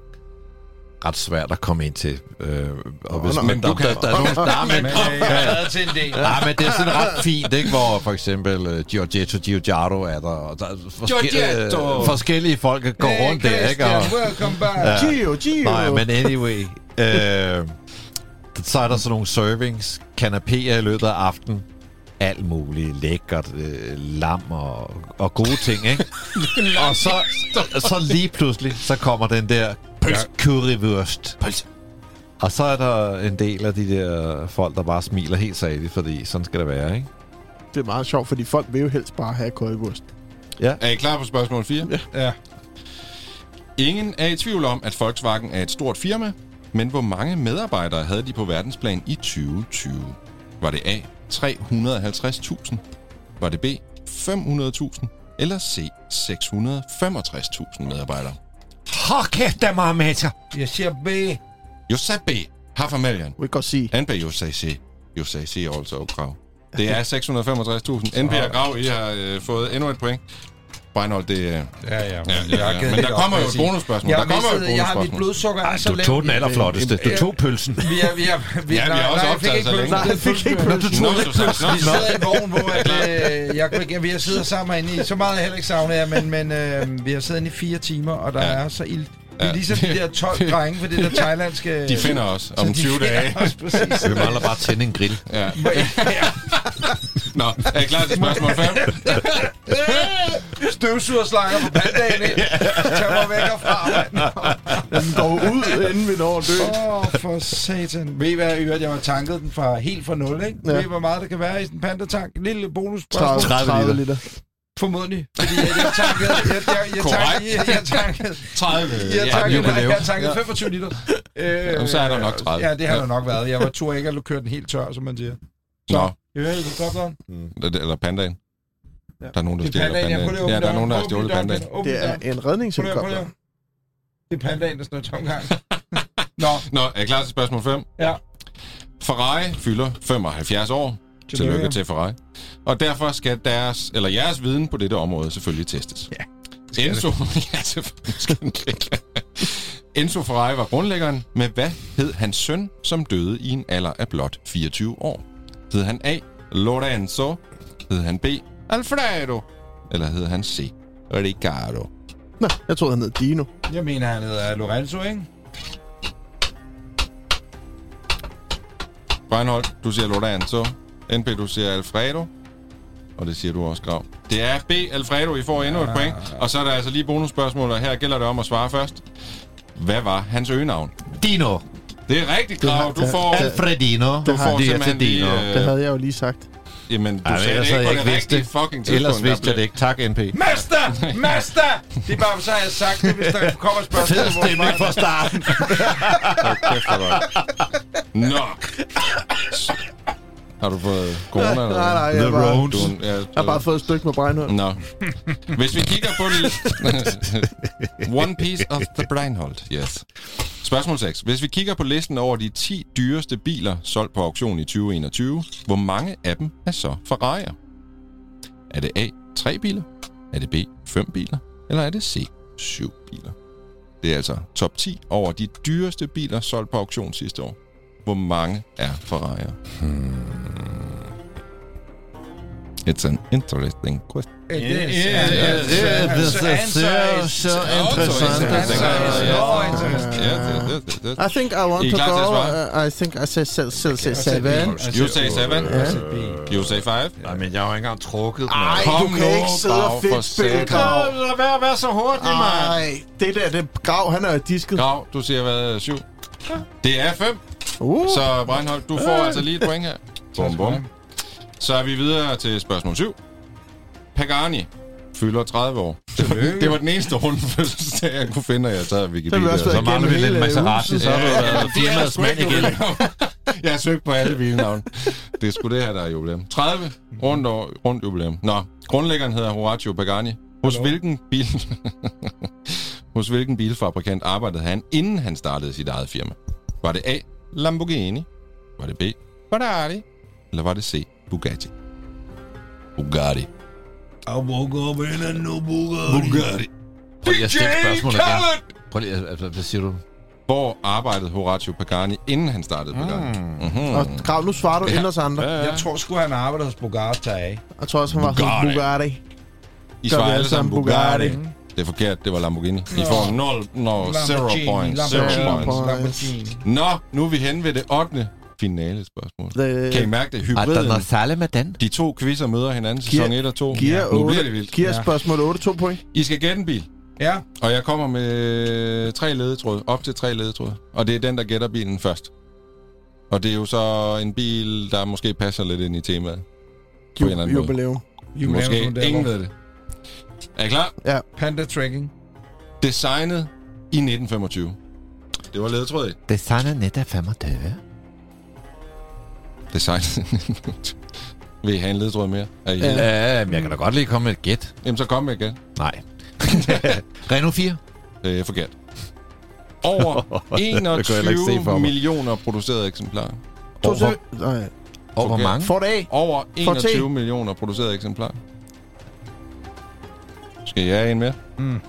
Ret svært at komme ind til. Øh, og hvis, nå, men du der, kan- der, der, er nogle, [LAUGHS] der, Men [LAUGHS] men, til en del. Ja, men det er sådan ret fint, ikke? Hvor for eksempel uh, Giorgetto Giugiaro er der, og der er forske- Giorgetto! øh, forskellige folk går Hey, rundt der, ikke? Og, Christian, welcome back. Ja. Gio, Gio. nej, men anyway. Øh, så er der sådan nogle servings, kanapéer i løbet af aftenen. Alt muligt lækkert, øh, lam og, og gode ting, ikke? [LAUGHS] og så, så lige pludselig, så kommer den der pøls currywurst. Pøls. Og så er der en del af de der folk, der bare smiler helt saligt, fordi sådan skal det være, ikke? Det er meget sjovt, fordi folk vil jo helst bare have køjevurst. Er I klar på spørgsmål 4? Ja. Ja. Ingen er i tvivl om, at Volkswagen er et stort firma, men hvor mange medarbejdere havde de på verdensplan i 2020? Var det A. 350.000? Var det B. 500.000? Eller C. 665.000 medarbejdere? Hold kæft, der er meget meter. Jeg siger B. You said B. Half a million. We kan sige. And B, you say C. You say C also, Grav. Det er 665.000. NP og Grav, I har øh, fået endnu et point. Breinholt, det er... Ja, ja. Ja, ja, ja. Men der kommer jo et bonusspørgsmål. Jeg, Der kommer jo et mistet, jeg har mit bonusspørgsmål. blodsukker er så Du lavt. tog den allerflotteste. Du tog pølsen. Vi er, vi er, vi Ja, vi har også jeg optaget ikke så længe. pølsen. Nej, han fik ikke pølsen. pølsen. Nå, så sagt, nå, Vi sidder i en vogn, hvor at, øh, jeg, kunne ikke- vi har siddet sammen inde i, så meget jeg heller ikke savnet jer, men, men øh, vi har siddet inde i fire timer, og der Ja. er så ild. Vi er ligesom de der 12 [LAUGHS] drenge for det der [LAUGHS] thailandske... De finder os om de 20 finder dage. Os, præcis. [LAUGHS] Vi mangler bare at tænde en grill. Ja. ja. Nå, er I klar til spørgsmål 5? Støvsugerslanger på pandagen, ikke? Tag mig væk herfra, mand. Den går ud, inden vi når at dø. Åh, oh, for satan. Ved I hvad, øvrigt, jeg har tanket den fra helt fra nul, ikke? Ja. Ved I, hvor meget der kan være i sådan en pandatank? Lille bonus 30, 30 30 liter. Formodentlig. Fordi jeg, jeg tankede... Jeg, jeg, jeg, tankede, jeg, jeg tankede... 30. Jeg tankede, jeg, jeg tankede 25 liter. Øh, Jamen, så er der nok 30. Ja, det har Ja. der nok været. Jeg var tur ikke at køre den helt tør, som man siger. Nå, Jeg hører, I kan godt gøre den. eller pandaen. Ja. Der er nogen, der Det er stjæler pandaen, pandaen. Ja, der er nogen, der har stjålet pandaen. Det er en redningshelikopter. Det er pandaen, der står i tomgang. [LAUGHS] Nå, Nå, er I klar til spørgsmål 5? ja. Ferrari fylder 75 år. Tillykke til Ferrari. Og derfor skal deres, eller jeres viden på dette område selvfølgelig testes. Ja, Enzo, [LAUGHS] ja, skal den. Enzo Ferrari var grundlæggeren, men hvad hed hans søn, som døde i en alder af blot 24 år? Hed han A. Lorenzo? Hed han B. Alfredo? Eller hed han C. Ricardo? Nå, jeg troede, han hed Dino. Jeg mener, han hedder Lorenzo, ikke? Breinholt, du siger Lorenzo. NP, du siger Alfredo. Og det siger du også, Grav. Det er B. Alfredo, I får endnu et point. Og så er der altså lige bonusspørgsmål, og her gælder det om at svare først. Hvad var hans øgenavn? Dino. Det er rigtigt, Grav. Du det- får... Alfredino. Har får Det simpelthen til Dino. lige, øh, Det havde jeg jo lige sagt. Jamen, du Ej, sagde det ikke på jeg det rigtige fucking tidspunkt. Ellers vidste jeg det ikke. Tak, NP. Master! Master! Det er bare, så har jeg sagt det, hvis der kommer et spørgsmål. Fed meget- fra starten. Kæft, hvor godt. Nå. Har du fået corona? Nej, nej, jeg The har bare, Road. Du, ja, jeg har bare fået et stykke med Breinholt. Nå. Hvis vi kigger på [LAUGHS] One Piece of the Breinholt, yes. Spørgsmål 6. Hvis vi kigger på listen over de 10 dyreste biler solgt på auktion i 2021, hvor mange af dem er så Ferrari'er? Er det A. 3 biler? Er det B. 5 biler? Eller er det C. 7 biler? Det er altså top 10 over de dyreste biler solgt på auktion sidste år. Hvor mange er Ferrari'er? Hmm. It's an interesting question. It is. Det so er answer så- interessant. answer is Ja. more interesting. Ja, det, det, det, det. I think I want to go. Uh, I think I say, say, say, seven. You say seven. B. You say five. Nej, men jeg har jo ikke engang trukket. Ej, Kom du kan ikke sidde og fedt spille. Grav. Lad være at være så hurtig, mand. Ej, det der, det Grav, han er disket. Grav, du siger hvad? Syv. Det er fem. Uh, Så Breinholt, du får altså lige et point her. Bum, bum. Så er vi videre til spørgsmål 7. Pagani fylder 30 år. Det var den eneste runde fødselsdag, jeg kunne finde, og jeg tager Wikipedia. Så mangler vi lidt Maserati, så har du været firmaets mand igen. Jeg har søgt på alle bilnavne. Det er sgu det her, der er jubilæum. 30 rundt, år, rundt jubilæum. Nå, grundlæggeren hedder Horacio Pagani. Hos Hallo? hvilken bil... Hos hvilken bilfabrikant arbejdede han, inden han startede sit eget firma? Var det A. Lamborghini? Var det B. Ferrari? Eller var det C. Bugatti? Bugatti. I woke up in a new Bugatti. Bugatti. Prøv lige at stille spørgsmålet igen. Prøv lige, altså, hvad siger du? Hvor arbejdede Horacio Pagani, inden han startede Pagani? Mm-hmm. Og Grav, nu svarer du Ja. ja. os andre. Jeg tror sgu, han arbejder hos Bugatti. Jeg tror også, han var hos Bugatti. I svarer alle sammen Bugatti. Bugatti. Det er forkert, det var Lamborghini. I får 0, no, 0 points. 0 Lamborghini, points. Lamborghini. Nå, nu er vi hen ved det 8. finale spørgsmål. Det, Kan I mærke det? Er der Hybriden. noget særligt med den? De to quizzer møder hinanden, sæson 1 og 2. giver nu 8, bliver det vildt. giver Ja. spørgsmål 8 to point. I skal gætte en bil, Ja, og jeg kommer med tre ledetråde. Op til tre ledetråde. Og det er den, der gætter bilen først. Og det er jo så en bil, der måske passer lidt ind i temaet. Måde. Jubilæum. Måske ingen ved det. Er I klar? Panda Trekking. Designet i 1925. Det var ledetråd 1. Designer 1925. Designet i 1925. Vil I have en ledetråd mere? Er I Ja. Ja, men jeg kan da godt lige komme med et gæt. Jamen, så kom med igen. Nej. [LAUGHS] Renault 4. Det er forkert. Over [LAUGHS] Det kunne jeg heller ikke se 21 for mig. millioner producerede eksemplarer. Over. Nej. over hvor mange? Ford A. Over For T. 21 millioner producerede eksemplarer. Skal jeg have en mere? Mm.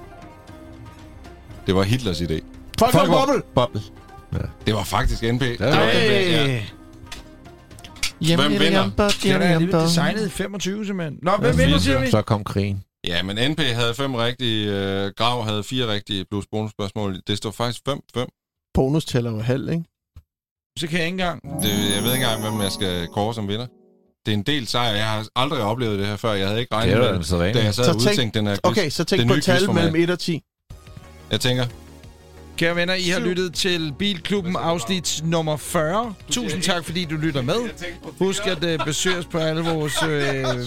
Det var Hitlers idé. Folk Folk har boble. Boble. Det var faktisk NP. Det var var det. NP, ja. Hvem vinder? Den er alligevel designet i 25, simpelthen. Nå, hvem Ja, vinder, siger vi? Så kom krigen. Ja, men NP havde fem rigtige, øh, Grav havde fire rigtige plus bonusspørgsmål. Det står faktisk 5-5. Bonus tæller jo halv, ikke? Så kan jeg ikke engang. Det, jeg ved ikke engang, hvem jeg skal kåre som vinder. Det er en del sejr. Jeg har aldrig oplevet det her før. Jeg havde ikke Det regnet er med det, da jeg sad Så og tænk- udtænkte den her quiz. Okay, så tænk Det på tal mellem 1 og 10. Jeg tænker, Kære venner, I har lyttet til Bilklubben afsnit nummer 40. Tusind tak, fordi du lytter med. Husk at uh, besøge os på alle vores, [LAUGHS] uh,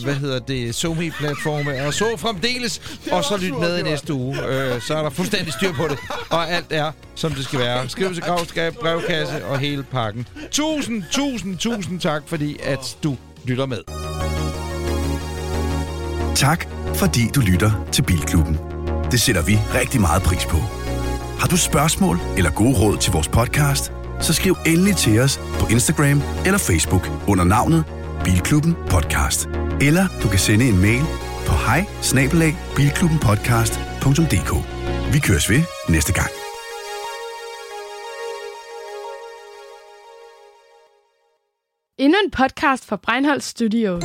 hvad hedder det, SoMe-platforme, og så fremdeles, og så lyt med i næste uge. Uh, så er der fuldstændig styr på det, og alt er, som det skal være. Skriv til gravskab, brevkasse og hele pakken. Tusind, tusind, tusind tak, fordi at du lytter med. Tak, fordi du lytter til Bilklubben. Det sætter vi rigtig meget pris på. Har du spørgsmål eller gode råd til vores podcast, så skriv endelig til os på Instagram eller Facebook under navnet Bilklubben Podcast. Eller du kan sende en mail på hej Vi køres ved næste gang. Endnu en podcast fra Breinholt Studios.